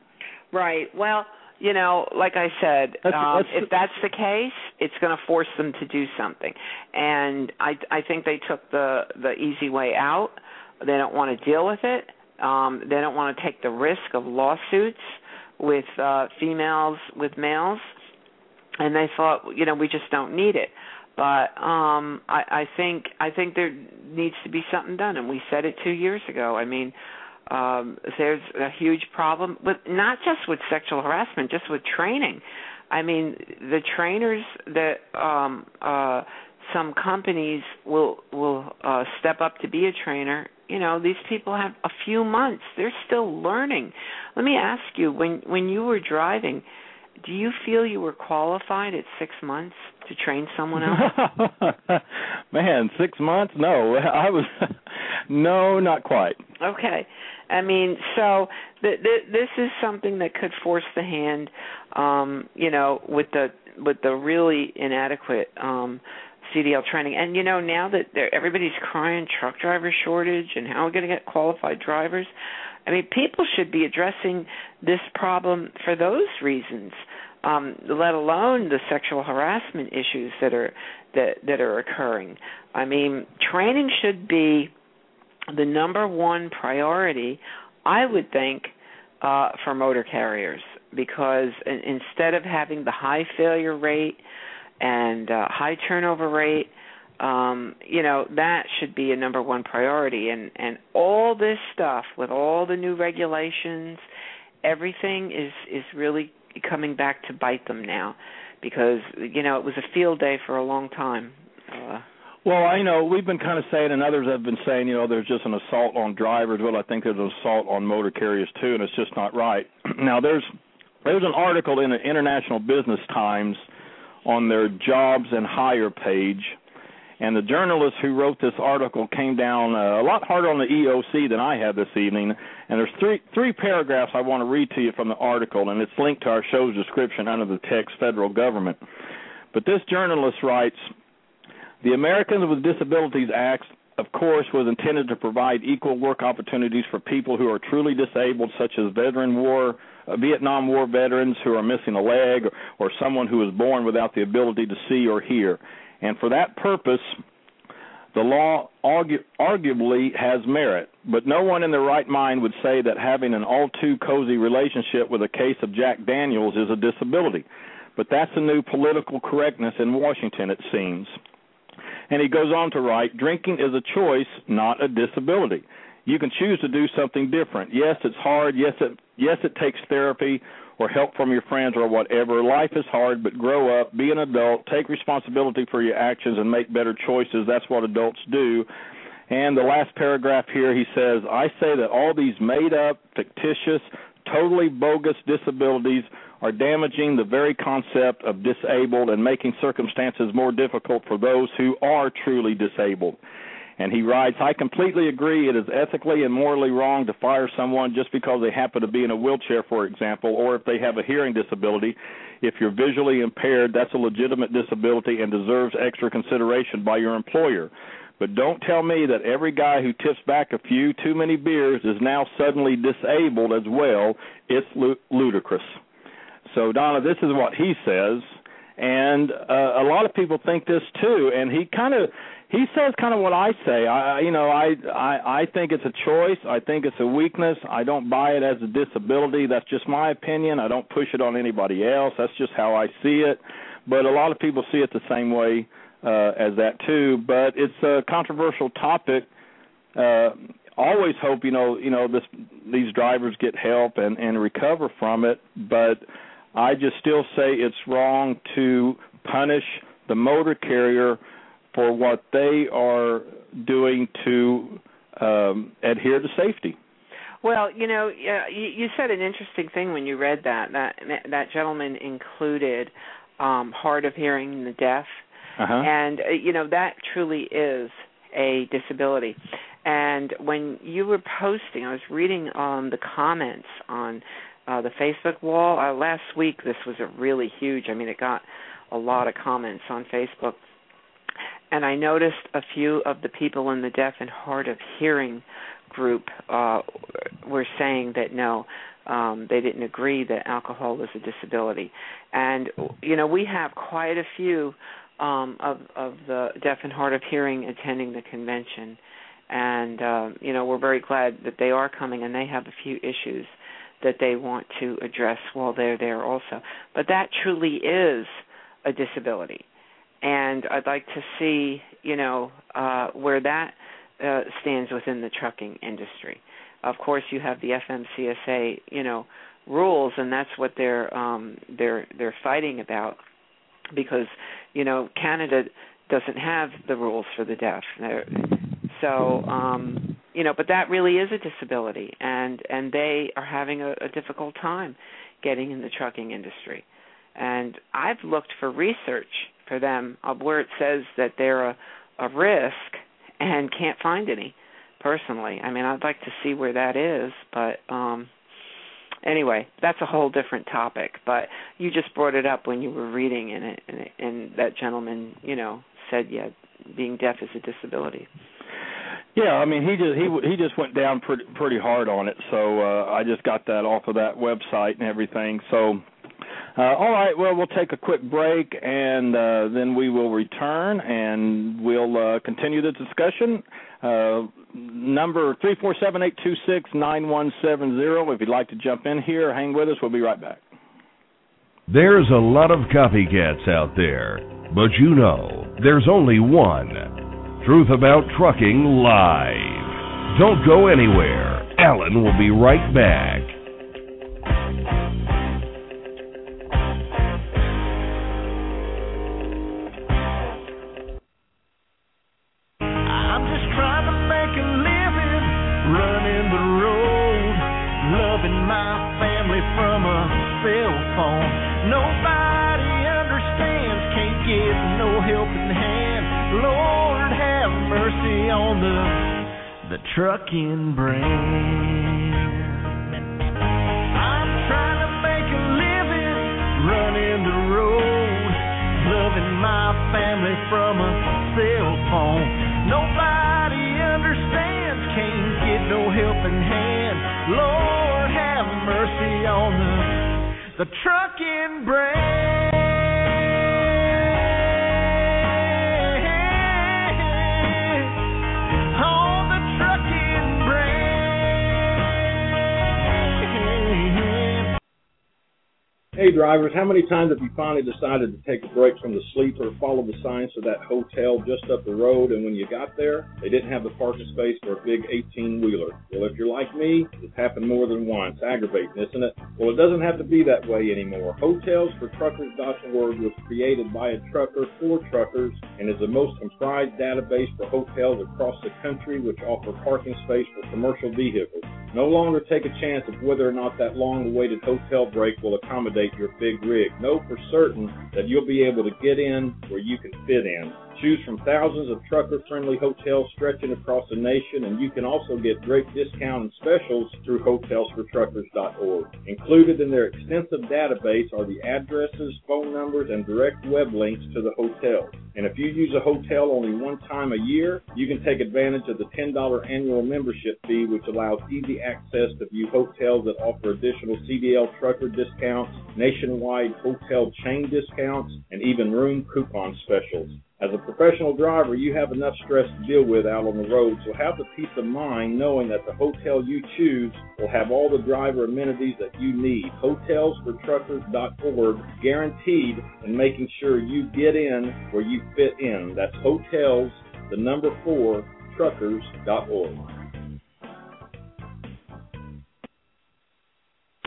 I: Right. Well you know, like I said,
E: that's,
I: um,
E: that's,
I: if that's the case, it's going to force them to do something. And I, I think they took the the easy way out. They don't want to deal with it. Um, they don't want to take the risk of lawsuits with uh, females with males. And they thought, you know, we just don't need it. But um, I, I think I think there needs to be something done, and we said it two years ago. I mean, um, there's a huge problem with not just with sexual harassment, just with training. I mean, the trainers that um, uh, some companies will will uh, step up to be a trainer. You know, these people have a few months. They're still learning. Let me ask you, when when you were driving, do you feel you were qualified at six months to train someone else?
E: Man, six months? No, I was. no, not quite.
I: Okay. I mean, so th- th- this is something that could force the hand, um, you know, with the with the really inadequate um, CDL training. And you know, now that everybody's crying truck driver shortage and how we're going to get qualified drivers, I mean, people should be addressing this problem for those reasons. Um, let alone the sexual harassment issues that are that that are occurring. I mean, training should be the number one priority, I would think, uh, for motor carriers because instead of having the high failure rate and uh, high turnover rate, um, you know that should be a number one priority. And and all this stuff with all the new regulations, everything is is really coming back to bite them now, because you know it was a field day for a long time. Uh,
E: well, I know we've been kind of saying, and others have been saying, you know, there's just an assault on drivers. Well, I think there's an assault on motor carriers too, and it's just not right. now, there's there's an article in the International Business Times on their jobs and hire page, and the journalist who wrote this article came down uh, a lot harder on the EOC than I have this evening. And there's three three paragraphs I want to read to you from the article, and it's linked to our show's description under the text "Federal Government." But this journalist writes, "The Americans with Disabilities Act." Of course, was intended to provide equal work opportunities for people who are truly disabled, such as veteran war uh, Vietnam War veterans who are missing a leg, or, or someone who was born without the ability to see or hear. And for that purpose, the law argu- arguably has merit, but no one in their right mind would say that having an all too cozy relationship with a case of Jack Daniels is a disability. But that's a new political correctness in Washington, it seems. And he goes on to write drinking is a choice, not a disability you can choose to do something different. Yes, it's hard. Yes, it yes it takes therapy or help from your friends or whatever. Life is hard, but grow up, be an adult, take responsibility for your actions and make better choices. That's what adults do. And the last paragraph here he says, I say that all these made up, fictitious, totally bogus disabilities are damaging the very concept of disabled and making circumstances more difficult for those who are truly disabled. And he writes, I completely agree it is ethically and morally wrong to fire someone just because they happen to be in a wheelchair, for example, or if they have a hearing disability. If you're visually impaired, that's a legitimate disability and deserves extra consideration by your employer. But don't tell me that every guy who tips back a few too many beers is now suddenly disabled as well. It's ludicrous. So, Donna, this is what he says. And uh, a lot of people think this too. And he kind of he says kind of what I say. I you know I I I think it's a choice. I think it's a weakness. I don't buy it as a disability. That's just my opinion. I don't push it on anybody else. That's just how I see it. But a lot of people see it the same way uh, as that too. But it's a controversial topic. Uh, always hope you know you know this these drivers get help and and recover from it. But I just still say it's wrong to punish the motor carrier for what they are doing to um, adhere to safety.
I: Well, you know, you, said an interesting thing when you read that. That that gentleman included um, hard of hearing and the deaf,
E: uh-huh.
I: and uh, you know that truly is a disability. And when you were posting, I was reading um, the comments on uh, the Facebook wall uh, last week. This was a really huge. I mean, it got a lot of comments on Facebook and I noticed a few of the people in the deaf and hard of hearing group uh, were saying that no, um, they didn't agree that alcohol was a disability, and you know we have quite a few um, of of the deaf and hard of hearing attending the convention, and uh, you know we're very glad that they are coming, and they have a few issues that they want to address while they're there also. But that truly is a disability and I'd like to see, you know, uh, where that uh, stands within the trucking industry. Of course, you have the FMCSA, you know, rules, and that's what they're um, they're they're fighting about, because you know Canada doesn't have the rules for the deaf. So, um, you know, but that really is a disability, and and they are having a, a difficult time getting in the trucking industry. And I've looked for research for them where it says that they're a, a risk and can't find any personally. I mean, I'd like to see where that is, but um anyway, that's a whole different topic. But you just brought it up when you were reading, and it, and, and that gentleman, you know, said yeah Being deaf is a disability.
E: Yeah, I mean he just he he just went down pretty pretty hard on it. So uh, I just got that off of that website and everything. So uh, all right, well we'll take a quick break and uh, then we will return and we'll uh, continue the discussion. Uh, number three four seven eight two six nine one seven zero. If you'd like to jump in here, hang with us. We'll be right back.
D: There's a lot of copycats out there, but you know, there's only one. Truth About Trucking Live. Don't go anywhere. Alan will be right back.
G: Trucking brand. I'm trying to make a living, running the road, loving my family from a cell phone. Nobody understands, can't get no helping hand. Lord have mercy on the the trucking brand.
H: Hey drivers, how many times have you finally decided to take a break from the sleeper, follow the signs of that hotel just up the road, and when you got there, they didn't have the parking space for a big 18 wheeler? Well, if you're like me, it's happened more than once. Aggravating, isn't it? Well, it doesn't have to be that way anymore. Hotelsfortruckers.org was created by a trucker for truckers and is the most comprised database for hotels across the country which offer parking space for commercial vehicles. No longer take a chance of whether or not that long awaited hotel break will accommodate your big rig. Know for certain that you'll be able to get in where you can fit in. Choose from thousands of trucker friendly hotels stretching across the nation, and you can also get great discounts and specials through hotelsfortruckers.org. Included in their extensive database are the addresses, phone numbers, and direct web links to the hotels. And if you use a hotel only one time a year, you can take advantage of the $10 annual membership fee, which allows easy access to view hotels that offer additional CDL trucker discounts, nationwide hotel chain discounts, and even room coupon specials. As a professional driver, you have enough stress to deal with out on the road, so have the peace of mind knowing that the hotel you choose will have all the driver amenities that you need. Hotelsfortruckers.org, guaranteed in making sure you get in where you fit in. That's hotels, the number four, truckers.org.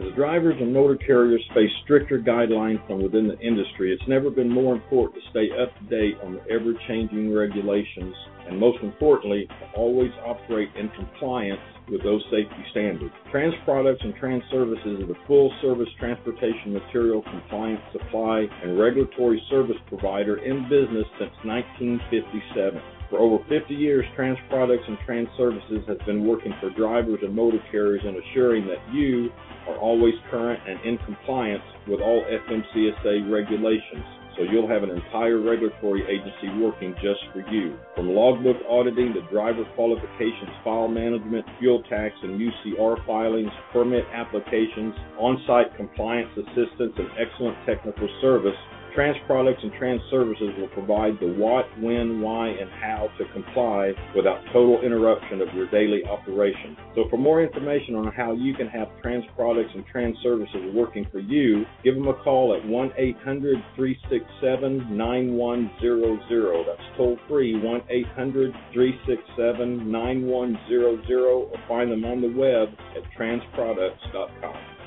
H: As drivers and motor carriers face stricter guidelines from within the industry, it's never been more important to stay up to date on the ever changing regulations and, most importantly, to always operate in compliance with those safety standards. Trans Products and Trans Services is a full service transportation material compliance supply and regulatory service provider in business since 1957. For over 50 years, Trans Products and Trans Services has been working for drivers and motor carriers and assuring that you are always current and in compliance with all FMCSA regulations. So you'll have an entire regulatory agency working just for you. From logbook auditing to driver qualifications, file management, fuel tax and UCR filings, permit applications, on-site compliance assistance, and excellent technical service, Trans Products and Trans Services will provide the what, when, why, and how to comply without total interruption of your daily operation. So for more information on how you can have Trans Products and Trans Services working for you, give them a call at 1-800-367-9100. That's toll free 1-800-367-9100 or find them on the web at transproducts.com.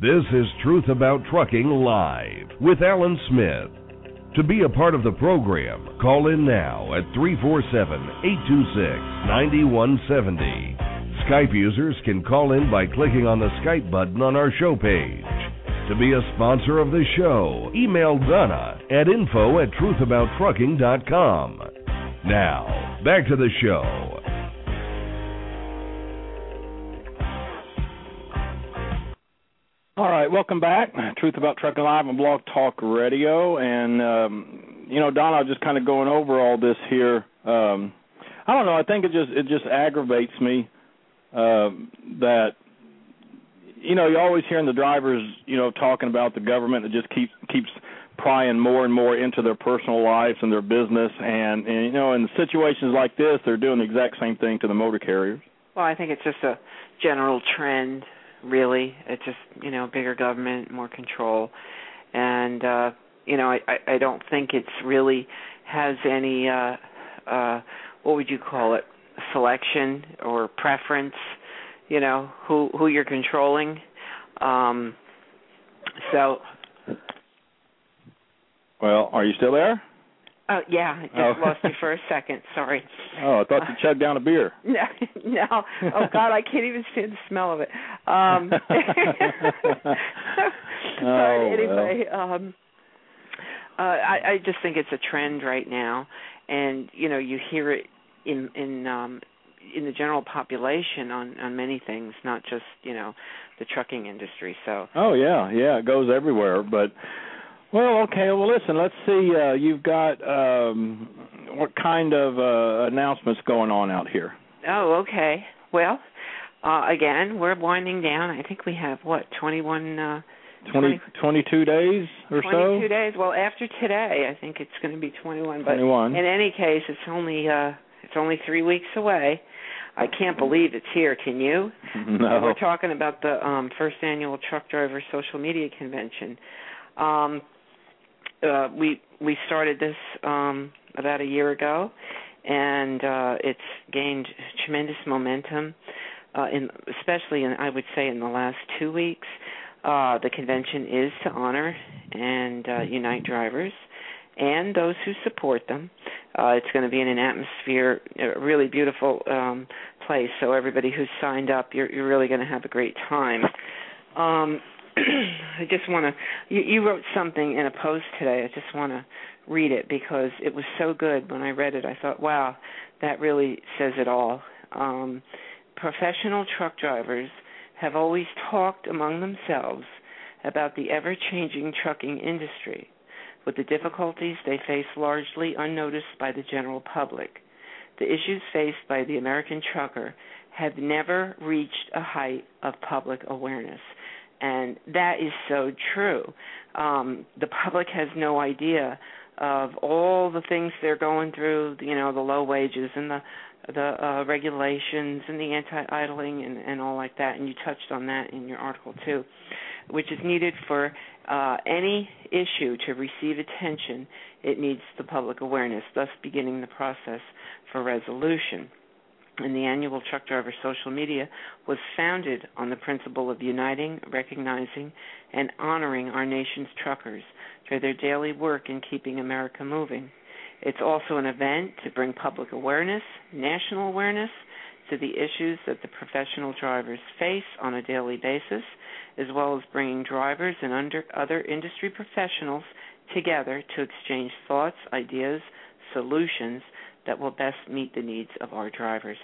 D: This is Truth About Trucking Live with Alan Smith. To be a part of the program, call in now at 347 826 9170. Skype users can call in by clicking on the Skype button on our show page. To be a sponsor of the show, email Donna at info at truthabouttrucking.com. Now, back to the show.
E: All right, welcome back. Truth About Trucking Live on Blog Talk Radio, and um, you know, Don, I was just kind of going over all this here. Um, I don't know. I think it just it just aggravates me uh, that you know you're always hearing the drivers you know talking about the government that just keeps keeps prying more and more into their personal lives and their business, and and you know in situations like this they're doing the exact same thing to the motor carriers.
I: Well, I think it's just a general trend. Really, it's just you know bigger government, more control, and uh, you know I, I don't think it's really has any uh uh what would you call it selection or preference you know who who you're controlling. Um so.
E: Well are you still there
I: oh yeah i just
E: oh.
I: lost you for a second. Sorry.
E: Oh i thought you chugged down a beer.
I: No no. Oh god i can't even stand the smell of it. Um
E: oh,
I: anyway
E: well.
I: um uh i i just think it's a trend right now. And you know you hear it in in um in the general population on on many things not just you know the trucking industry. So
E: oh yeah yeah it goes everywhere. But well okay well listen let's see uh you've got um what kind of uh announcements going on out here
I: oh okay well uh again we're winding down i think we have what 21 uh
E: 20, 22 days or
I: 22
E: so
I: days well after today i think it's going to be 21 but
E: 21
I: in any case it's only uh it's only 3 weeks away I can't believe it's here. Can you?
E: no.
I: We're talking about the um, first annual Truck Driver Social Media Convention. Um, uh, we we started this um, about a year ago, and uh, it's gained tremendous momentum. Uh, in especially in I would say in the last two weeks, uh, the convention is to honor and uh, unite drivers and those who support them. Uh, it's going to be in an atmosphere, a really beautiful um, place. So everybody who's signed up, you're, you're really going to have a great time. Um, I just want to. You, you wrote something in a post today. I just want to read it because it was so good. When I read it, I thought, wow, that really says it all. Um, professional truck drivers have always talked among themselves about the ever changing trucking industry with the difficulties they face largely unnoticed by the general public. The issues faced by the American trucker have never reached a height of public awareness. And that is so true. Um, the public has no idea of all the things they're going through, you know, the low wages and the the uh, regulations and the anti-idling and, and all like that. And you touched on that in your article too, which is needed for uh, any issue to receive attention. It needs the public awareness, thus beginning the process for resolution. And the annual Truck Driver Social Media was founded on the principle of uniting, recognizing, and honoring our nation's truckers for their daily work in keeping America moving. It's also an event to bring public awareness, national awareness, to the issues that the professional drivers face on a daily basis, as well as bringing drivers and other industry professionals together to exchange thoughts, ideas, solutions that will best meet the needs of our drivers.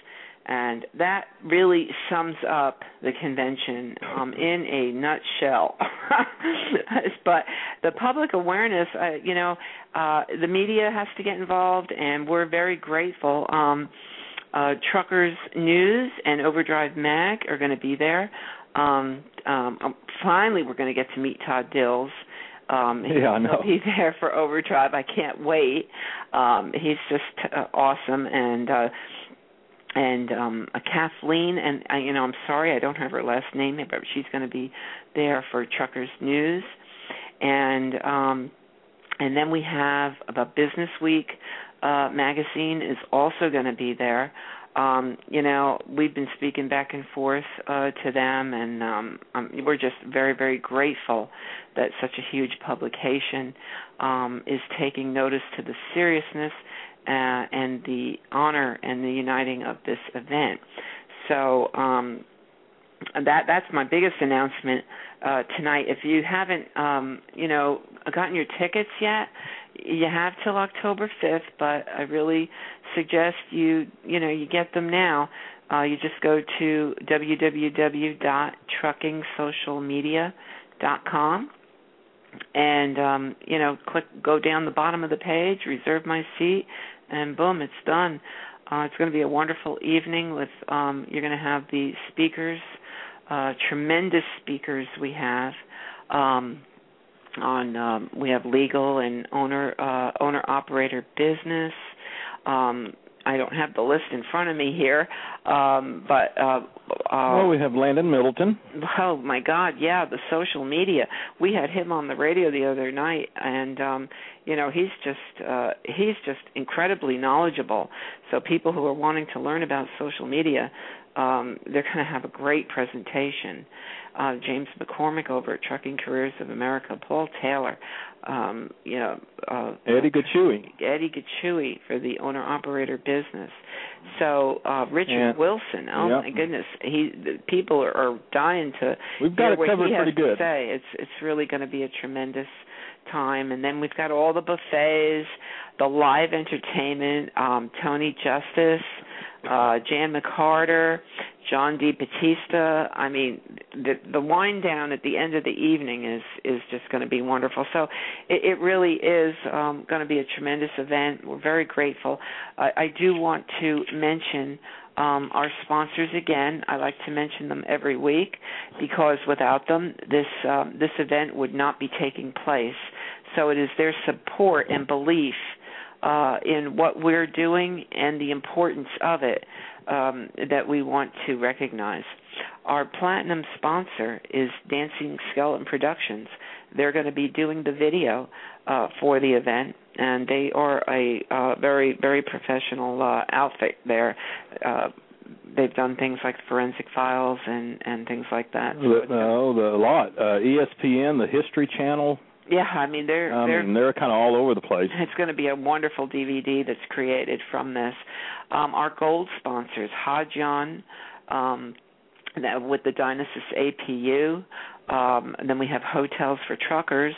I: And that really sums up the convention um, in a nutshell. but the public awareness, uh, you know, uh, the media has to get involved, and we're very grateful. Um, uh, Truckers News and Overdrive Mag are going to be there. Um, um, um, finally, we're going to get to meet Todd Dills. Um,
E: yeah, I know.
I: He'll be there for Overdrive. I can't wait. Um, he's just uh, awesome, and uh, and um, uh, Kathleen, and uh, you know, I'm sorry I don't have her last name, but she's going to be there for Truckers News, and um, and then we have the Business Week uh, magazine is also going to be there. Um, you know, we've been speaking back and forth uh, to them, and um, um, we're just very, very grateful that such a huge publication um, is taking notice to the seriousness uh, and the honor and the uniting of this event. So um, that that's my biggest announcement uh, tonight. If you haven't, um, you know, gotten your tickets yet, you have till October 5th, but I really suggest you, you know, you get them now. Uh, you just go to www.truckingsocialmedia.com and um you know click go down the bottom of the page reserve my seat and boom it's done uh it's going to be a wonderful evening with um you're going to have the speakers uh tremendous speakers we have um on um we have legal and owner uh owner operator business um I don't have the list in front of me here, um, but uh, uh,
E: well, we have Landon Middleton.
I: Oh my God, yeah, the social media. We had him on the radio the other night, and um, you know he's just uh, he's just incredibly knowledgeable. So people who are wanting to learn about social media, um, they're going to have a great presentation. Uh, James McCormick over at Trucking Careers of America, Paul Taylor, um, you know, uh,
E: Eddie Gachui,
I: Eddie Gachui for the owner operator business. So uh, Richard
E: Yeah.
I: Wilson, oh
E: Yep.
I: my goodness, he the people are, are dying to
E: We've got it covered pretty
I: to
E: good.
I: say. It's it's really going to be a tremendous time, and then we've got all the buffets, the live entertainment, um, Tony Justice, uh, Jan McCarter, John D. Batista. I mean, the the wind down at the end of the evening is is just going to be wonderful. So it, it really is um, going to be a tremendous event. We're very grateful. I, I do want to mention um, our sponsors again. I like to mention them every week because without them, this um, this event would not be taking place. So it is their support and belief uh, in what we're doing and the importance of it um, that we want to recognize. Our platinum sponsor is Dancing Skeleton Productions. They're going to be doing the video uh, for the event, and they are a uh, very, very professional uh, outfit there. Uh, they've done things like forensic files and and things like that. So
E: The, no, the a lot. Uh, ESPN, the History Channel.
I: Yeah, I mean they're
E: I
I: they're
E: mean, they're kind of all over the place.
I: It's going to be a wonderful DVD that's created from this. Um, our gold sponsors, Hodyon, um, with the Dynasys APU. Um, and then we have Hotels for Truckers,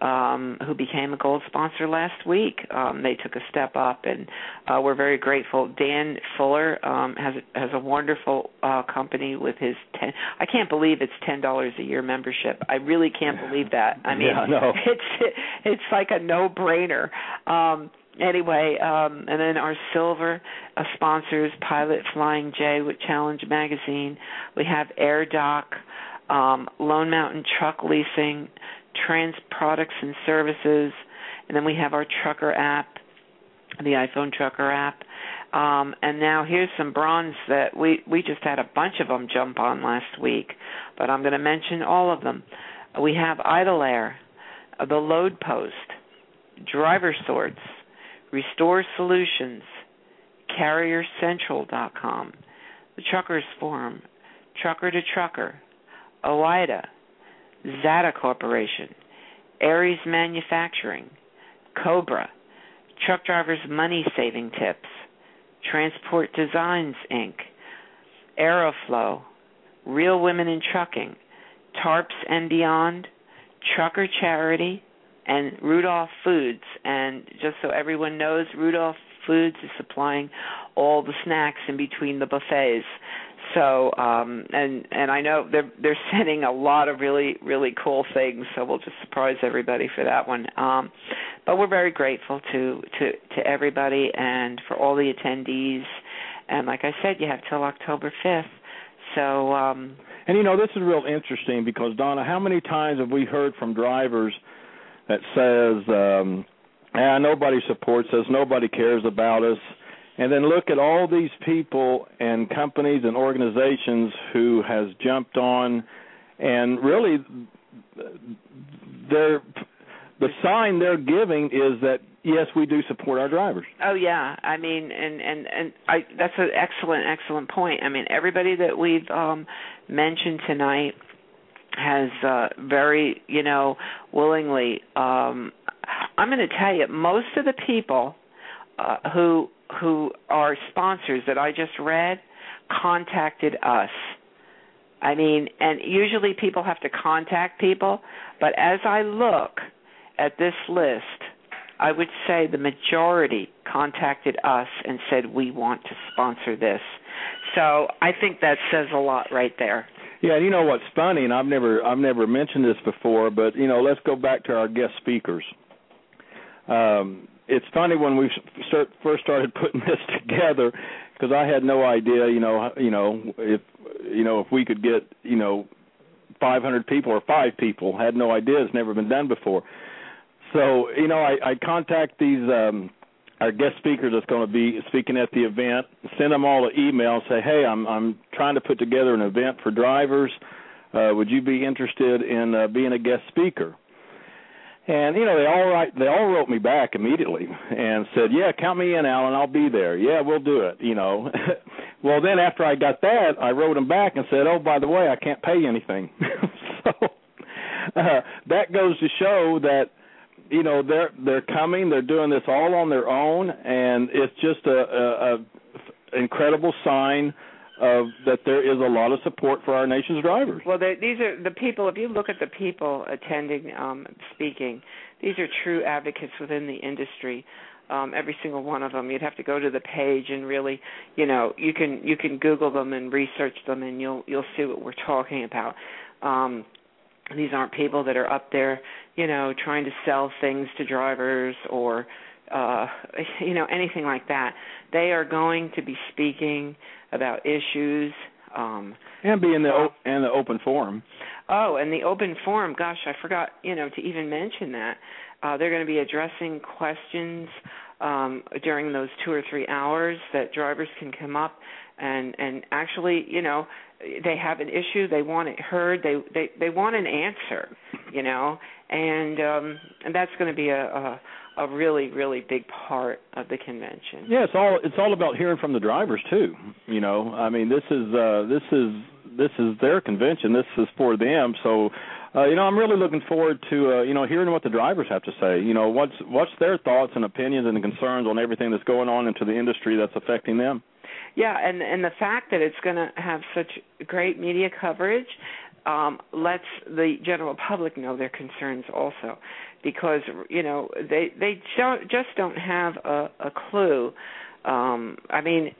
I: um, who became a gold sponsor last week. Um, they took a step up, and uh, we're very grateful. Dan Fuller um, has a, has a wonderful uh, company with his ten. I can't believe it's ten dollars a year membership. I really can't believe that. I mean,
E: Yeah, know.
I: it's it's like a no brainer. Um, anyway, um, and then our silver uh, sponsors, Pilot Flying J with Challenge Magazine. We have Air Doc, um, Lone Mountain Truck Leasing, Trans Products and Services, and then we have our Trucker app, the iPhone Trucker app. Um, and now here's some bronze that we we just had a bunch of them jump on last week, but I'm going to mention all of them. We have IdleAire, uh, the Load Post, Driver Sorts, Restore Solutions, CarrierCentral.com, the Truckers Forum, Trucker to Trucker, OOIDA, Xata Corporation, Aries Manufacturing, Cobra, Truck Drivers Money Saving Tips, Transport Designs Inc., Aeroflow, Real Women in Trucking, Tarps and Beyond, Trucker Charity, and Rudolph Foods. And just so everyone knows, Rudolph Foods is supplying all the snacks in between the buffets. So um and and I know they're they're sending a lot of really really cool things so we'll just surprise everybody for that one. Um but we're very grateful to to to everybody and for all the attendees and like I said you have till October 5th. So um
E: And you know, this is real interesting because Donna, how many times have we heard from drivers that says, um, "Ah, nobody supports us, nobody cares about us," and then look at all these people and companies and organizations who has jumped on, and really, they're the sign they're giving is that yes, we do support our drivers.
I: Oh yeah, I mean, and and and I that's an excellent excellent point. I mean, everybody that we've um mentioned tonight has uh very you know willingly. um I'm going to tell you, most of the people uh, who who are sponsors that I just read contacted us. I mean, and usually people have to contact people, but as I look at this list, I would say the majority contacted us and said we want to sponsor this. So I think that says a lot right there.
E: Yeah, you know what's funny, and I've never I've never mentioned this before, but you know, let's go back to our guest speakers. Um, it's funny when we start, first started putting this together because I had no idea, you know, you know if you know if we could get you know 500 people or five people. Had no idea. It's never been done before. So you know, I, I contact these um, our guest speakers that's going to be speaking at the event. Send them all an email. And say, hey, I'm I'm trying to put together an event for drivers. Uh, would you be interested in uh, being a guest speaker? And you know they all write, they all wrote me back immediately and said, "Yeah, count me in, Alan. I'll be there. Yeah, we'll do it." You know. well, then after I got that, I wrote them back and said, "Oh, by the way, I can't pay you anything." so uh, that goes to show that you know they're they're coming, they're doing this all on their own, and it's just a, a, a incredible sign of that there is a lot of support for our nation's drivers.
I: Well, these are the people. If you look at the people attending um, speaking, these are true advocates within the industry. Um, every single one of them. You'd have to go to the page and really, you know, you can you can Google them and research them, and you'll you'll see what we're talking about. Um, these aren't people that are up there, you know, trying to sell things to drivers or uh you know anything like that they are going to be speaking about issues um
E: and be in the and the open forum.
I: Oh and the open forum gosh i forgot you know to even mention that uh they're going to be addressing questions um during those 2 or 3 hours that drivers can come up and and actually you know they have an issue they want it heard they they they want an answer you know and um and that's going to be a, a a really really big part of the convention.
E: Yeah, it's all it's all about hearing from the drivers too. You know, I mean this is uh this is this is their convention. This is for them. So uh, you know, I'm really looking forward to uh, you know hearing what the drivers have to say. You know, what's what's their thoughts and opinions and concerns on everything that's going on into the industry that's affecting them.
I: Yeah, and and the fact that it's going to have such great media coverage um, lets the general public know their concerns also because you know they they don't, just don't have a, a clue. Um, I mean,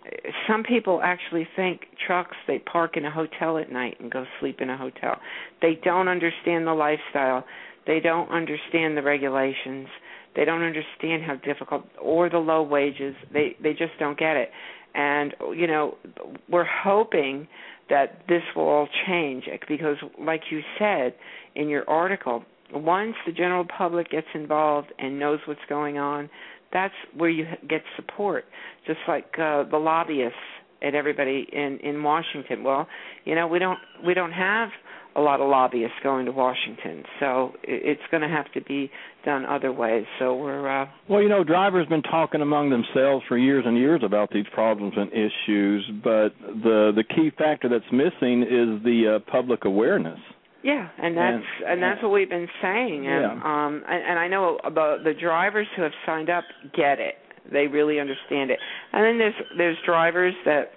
I: some people actually think trucks they park in a hotel at night and go sleep in a hotel. They don't understand the lifestyle. They don't understand the regulations. They don't understand how difficult or the low wages. They they just don't get it. And you know, we're hoping that this will all change because like you said in your article, once the general public gets involved and knows what's going on, that's where you get support. Just like uh, the lobbyists and everybody in in Washington. Well, you know we don't we don't have a lot of lobbyists going to Washington, so it's going to have to be done other ways. So we're uh,
E: well, you know, drivers been talking among themselves for years and years about these problems and issues, but the the key factor that's missing is the uh, public awareness.
I: Yeah, and that's and, and that's what we've been saying. And
E: yeah.
I: um and, and I know the the drivers who have signed up get it. They really understand it. And then there's there's drivers that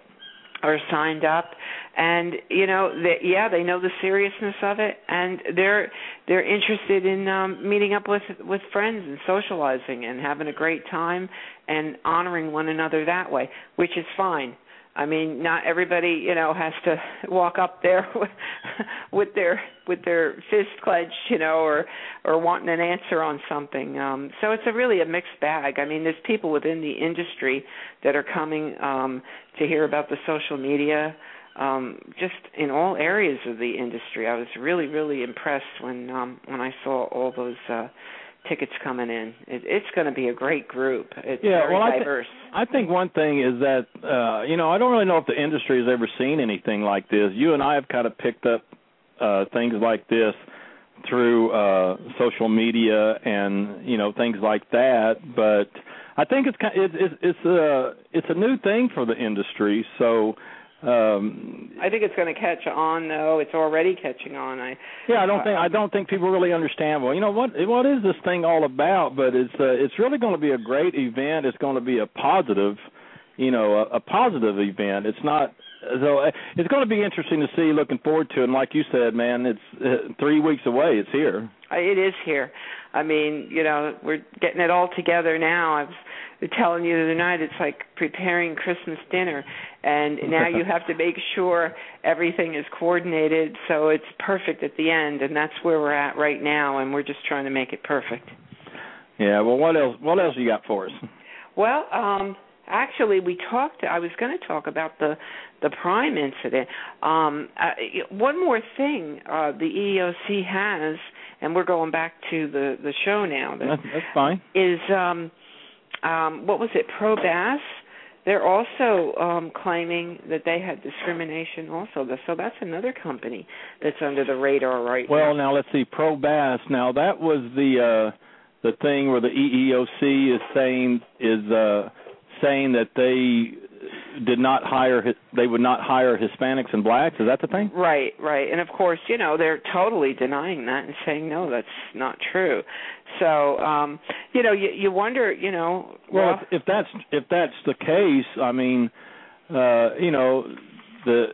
I: are signed up. And you know they, yeah they know the seriousness of it. And they're they're interested in um meeting up with with friends and socializing and having a great time and honoring one another that way which is fine I mean, not everybody, you know, has to walk up there with, their with their fist clenched, you know, or or wanting an answer on something. Um, so it's a really a mixed bag. I mean, there's people within the industry that are coming um, to hear about the social media, um, just in all areas of the industry. I was really really impressed when um, when I saw all those. Uh, tickets coming in. It, it's going to be a great group. It's
E: yeah,
I: very
E: well,
I: diverse.
E: I, th- I think one thing is that uh, you know I don't really know if the industry has ever seen anything like this. You and I have kind of picked up uh, things like this through uh, social media and you know things like that, but I think it's kind of, it's it's a it's a new thing for the industry. So um
I: I think it's going to catch on though. It's already catching on. I
E: Yeah, I don't think I don't think people really understand. Well, you know what what is this thing all about? But it's uh, it's really going to be a great event. It's going to be a positive, you know, a, a positive event. It's not so uh, it's going to be interesting to see. Looking forward to, it. and like you said, man, it's uh, three weeks away. It's here.
I: Uh, It is here. I mean, you know, we're getting it all together now. I was telling you the other night, it's like preparing Christmas dinner, and now you have to make sure everything is coordinated so it's perfect at the end, and that's where we're at right now, and we're just trying to make it perfect.
E: Yeah. Well, what else? What else you got for us?
I: Well, um actually we talked I was going to talk about the the prime incident. Um uh, one more thing uh the EEOC has and we're going back to the the show now. That
E: That's, that's fine.
I: is um um what was it Pro Bass? They're also um claiming that they had discrimination also. So that's another company that's under the radar right
E: Well,
I: now.
E: Well now let's see. Pro Bass. Now that was the uh the thing where the EEOC is saying is uh saying that they did not hire Hi- they would not hire Hispanics and blacks. Is that the thing?
I: Right, right. And of course, you know, they're totally denying that and saying no, that's not true. So, um, you know, you you wonder, you know,
E: Well, if, if that's if that's the case, I mean, uh, you know, the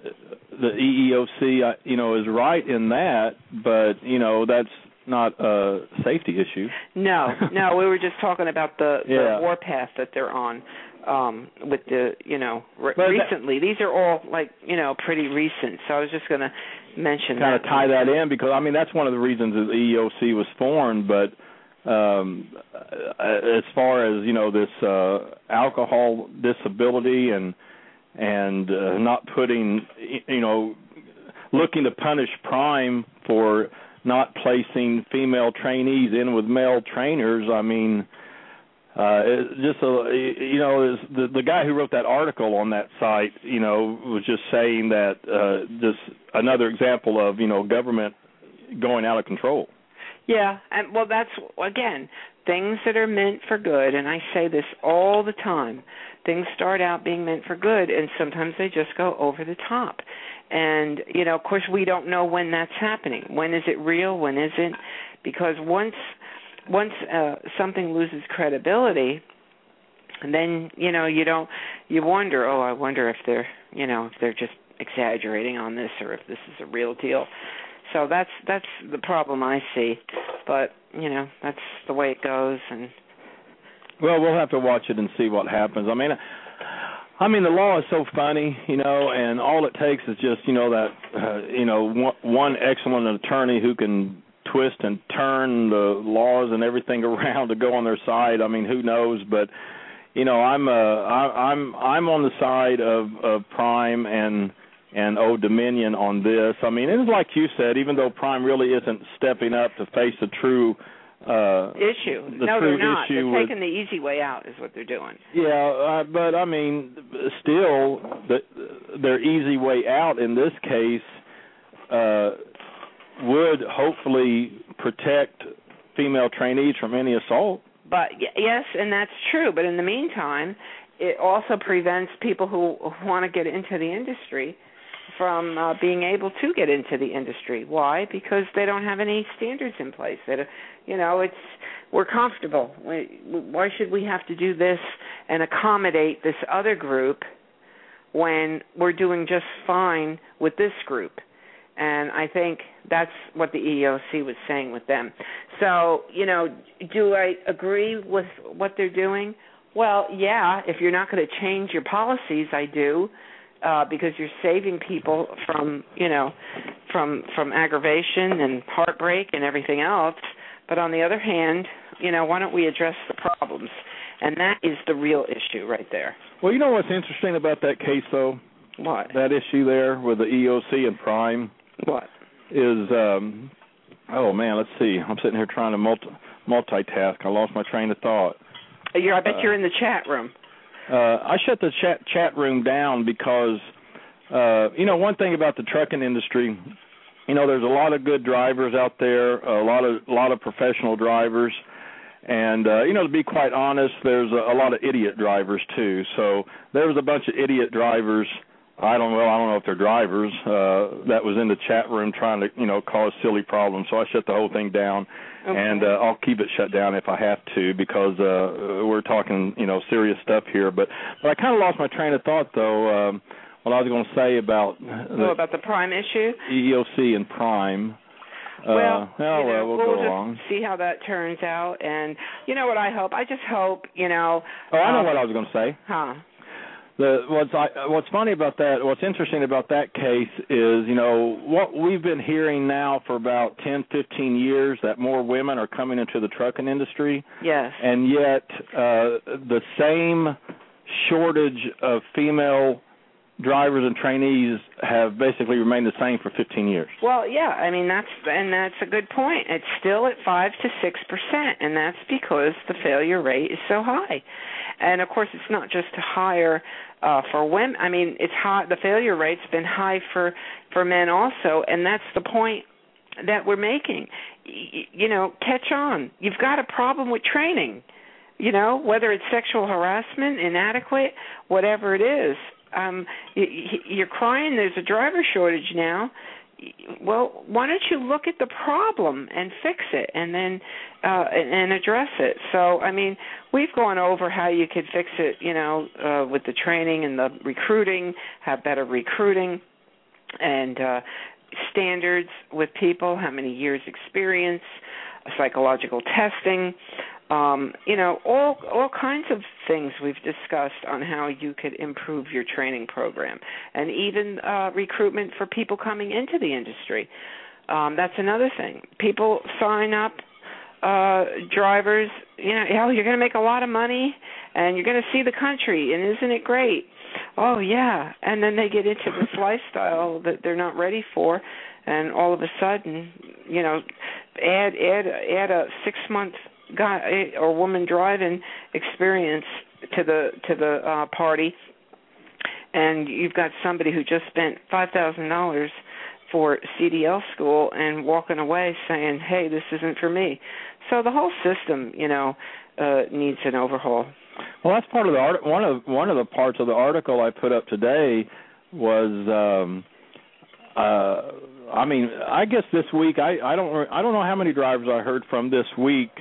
E: the E EEOC, uh, you know, is right in that, but you know, that's not a safety issue.
I: no, no, we were just talking about the,
E: Yeah.
I: the warpath that they're on um with the, you know, re-
E: But that-
I: recently. These are all like, you know, pretty recent. So I was just going to mention
E: kind
I: that.
E: of tie that in because I mean that's one of the reasons that the EEOC was formed. But um, as far as you know, this uh, alcohol disability and and uh, not putting you know looking to punish Prime for not placing female trainees in with male trainers. I mean. Uh, just a, you know, is the the guy who wrote that article on that site, you know, was just saying that uh, just another example of you know government going out of control.
I: Yeah, and well, that's again things that are meant for good, and I say this all the time. Things start out being meant for good, and sometimes they just go over the top. And you know, of course, we don't know when that's happening. When is it real? When isn't? Because once once uh, something loses credibility, and then you know you don't you wonder. Oh, I wonder if they're you know if they're just exaggerating on this or if this is a real deal. So that's that's the problem I see. But you know that's the way it goes, and
E: Well, we'll have to watch it and see what happens. I mean, I mean the law is so funny, you know, and all it takes is just you know that uh, you know one, one excellent attorney who can twist and turn the laws and everything around to go on their side. I mean, who knows? But you know, I'm uh, I, I'm I'm on the side of of Prime and and Old Dominion on this. I mean, it's like you said, even though Prime really isn't stepping up to face the true uh
I: issue.
E: the
I: no,
E: true
I: they're not.
E: issue
I: they're
E: with-
I: taking the easy way out, is what they're doing.
E: Yeah, uh, but I mean, still, the, their easy way out in this case uh, would hopefully protect female trainees from any assault.
I: But yes, and that's true. But in the meantime, it also prevents people who want to get into the industry from uh, being able to get into the industry. Why? Because they don't have any standards in place. That you know, it's we're comfortable. We, why should we have to do this and accommodate this other group when we're doing just fine with this group? And I think that's what the EEOC was saying with them. So, you know, do I agree with what they're doing? Well, yeah, if you're not going to change your policies, I do, uh, because you're saving people from, you know, from from aggravation and heartbreak and everything else. But on the other hand, you know, why don't we address the problems? And that is the real issue right there.
E: Well, you know what's interesting about that case, though?
I: What?
E: That issue there with the EOC and Prime
I: What?
E: is, um, oh man, let's see. I'm sitting here trying to multi- multitask. I lost my train of thought.
I: You're, I bet
E: Uh,
I: you're in the chat room.
E: uh I shut the chat chat room down because uh you know one thing about the trucking industry you know there's a lot of good drivers out there a lot of a lot of professional drivers and uh you know to be quite honest there's a, a lot of idiot drivers too so there was a bunch of idiot drivers I don't know I don't know if they're drivers uh that was in the chat room trying to you know cause silly problems so I shut the whole thing down
I: Okay.
E: and uh, I'll keep it shut down if I have to because uh we're talking you know serious stuff here but but I kind of lost my train of thought though um what I was going to say about
I: oh, about the prime issue.
E: EEOC and prime.
I: Well,
E: uh, oh,
I: you know,
E: well, we'll,
I: just
E: along.
I: see how that turns out, and you know what I hope. I just hope, you know.
E: Oh, I know
I: um,
E: what I was going to say.
I: Huh.
E: The what's I, what's funny about that, what's interesting about that case is, you know, what we've been hearing now for about 10, 15 years that more women are coming into the trucking industry,
I: Yes.
E: and yet uh, the same shortage of female drivers and trainees have basically remained the same for 15 years.
I: Well, yeah, I mean that's and that's a good point. It's still at five to six percent, and that's because the failure rate is so high. And of course, it's not just higher uh, for women. I mean, it's high. The failure rate's been high for for men also, and that's the point that we're making. You know, catch on. You've got a problem with training. You know, whether it's sexual harassment, inadequate, whatever it is. Um, you're crying. There's a driver shortage now well why don't you look at the problem and fix it and then uh and address it so i mean we've gone over how you could fix it you know uh with the training and the recruiting have better recruiting and uh standards with people how many years experience psychological testing um you know all all kinds of things we've discussed on how you could improve your training program and even uh recruitment for people coming into the industry. Um that's another thing. People sign up uh drivers you know oh you're going to make a lot of money and you're going to see the country and isn't it great? Oh yeah. And then they get into this lifestyle that they're not ready for and all of a sudden you know add add add a 6 month guy or woman driving experience to the to the uh party and you've got somebody who just spent five thousand dollars for CDL school and walking away saying, "Hey, this isn't for me." So the whole system, you know, uh needs an overhaul.
E: Well, that's part of the art. One of one of the parts of the article I put up today was, um, uh, I mean, I guess this week I I don't I don't know how many drivers I heard from this week.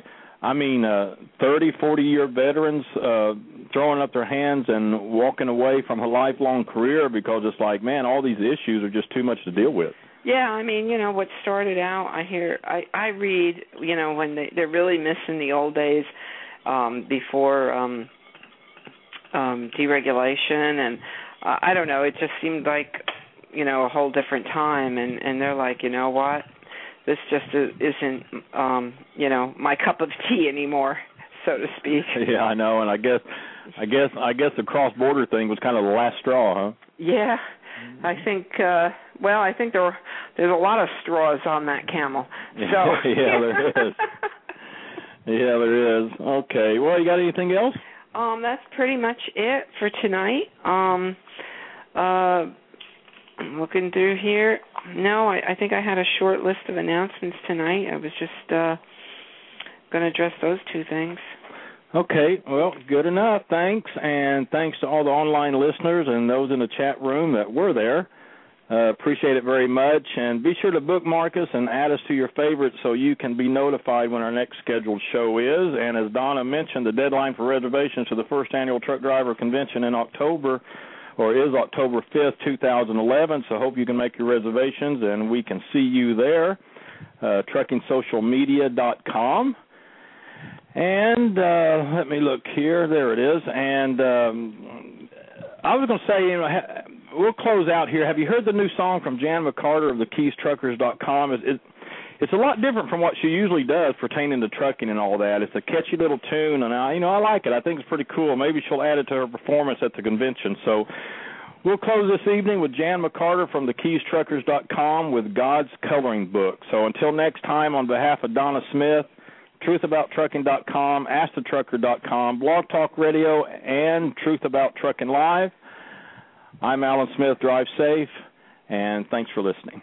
E: I mean, uh, 30, 40 year veterans uh, throwing up their hands and walking away from a lifelong career because it's like, man, all these issues are just too much to deal with.
I: Yeah, I mean, you know, what started out, I hear, I I read, you know, when they they're really missing the old days um before um um deregulation and uh, I don't know, it just seemed like, you know, a whole different time and and they're like, you know what? This just isn't um, you know, my cup of tea anymore, so to speak.
E: yeah, I know, and I guess, I guess, I guess the cross border thing was kind of the last straw, huh?
I: Yeah. I think uh well, I think there there's a lot of straws on that camel. So
E: yeah, there is. Yeah, there is. Okay. Well, you got anything else?
I: Um, that's pretty much it for tonight. Um, uh, I'm looking through here. No, I, I think I had a short list of announcements tonight. I was just uh, going to address those two things.
E: Okay, well, good enough. Thanks, and thanks to all the online listeners and those in the chat room that were there. Uh, appreciate it very much, and be sure to bookmark us and add us to your favorites so you can be notified when our next scheduled show is. And as Donna mentioned, the deadline for reservations for the first annual Truck Driver Convention in October, or is October 5th, 2011. So hope you can make your reservations, and we can see you there. Uh, TruckingSocialMedia.com. And uh, let me look here. There it is. And um, I was going to say, you know, ha- we'll close out here. Have you heard the new song from Jan McCarter of the KeysTruckers.com? It, it, it's a lot different from what she usually does pertaining to trucking and all that. It's a catchy little tune, and I, you know, I like it. I think it's pretty cool. Maybe she'll add it to her performance at the convention. So. We'll close this evening with Jan McCarter from the KeysTruckers.com with God's Coloring Book. So until next time, on behalf of Donna Smith, TruthAboutTrucking.com, AskTheTrucker.com, Blog Talk Radio, and Truth About Trucking Live, I'm Alan Smith. Drive safe, and thanks for listening.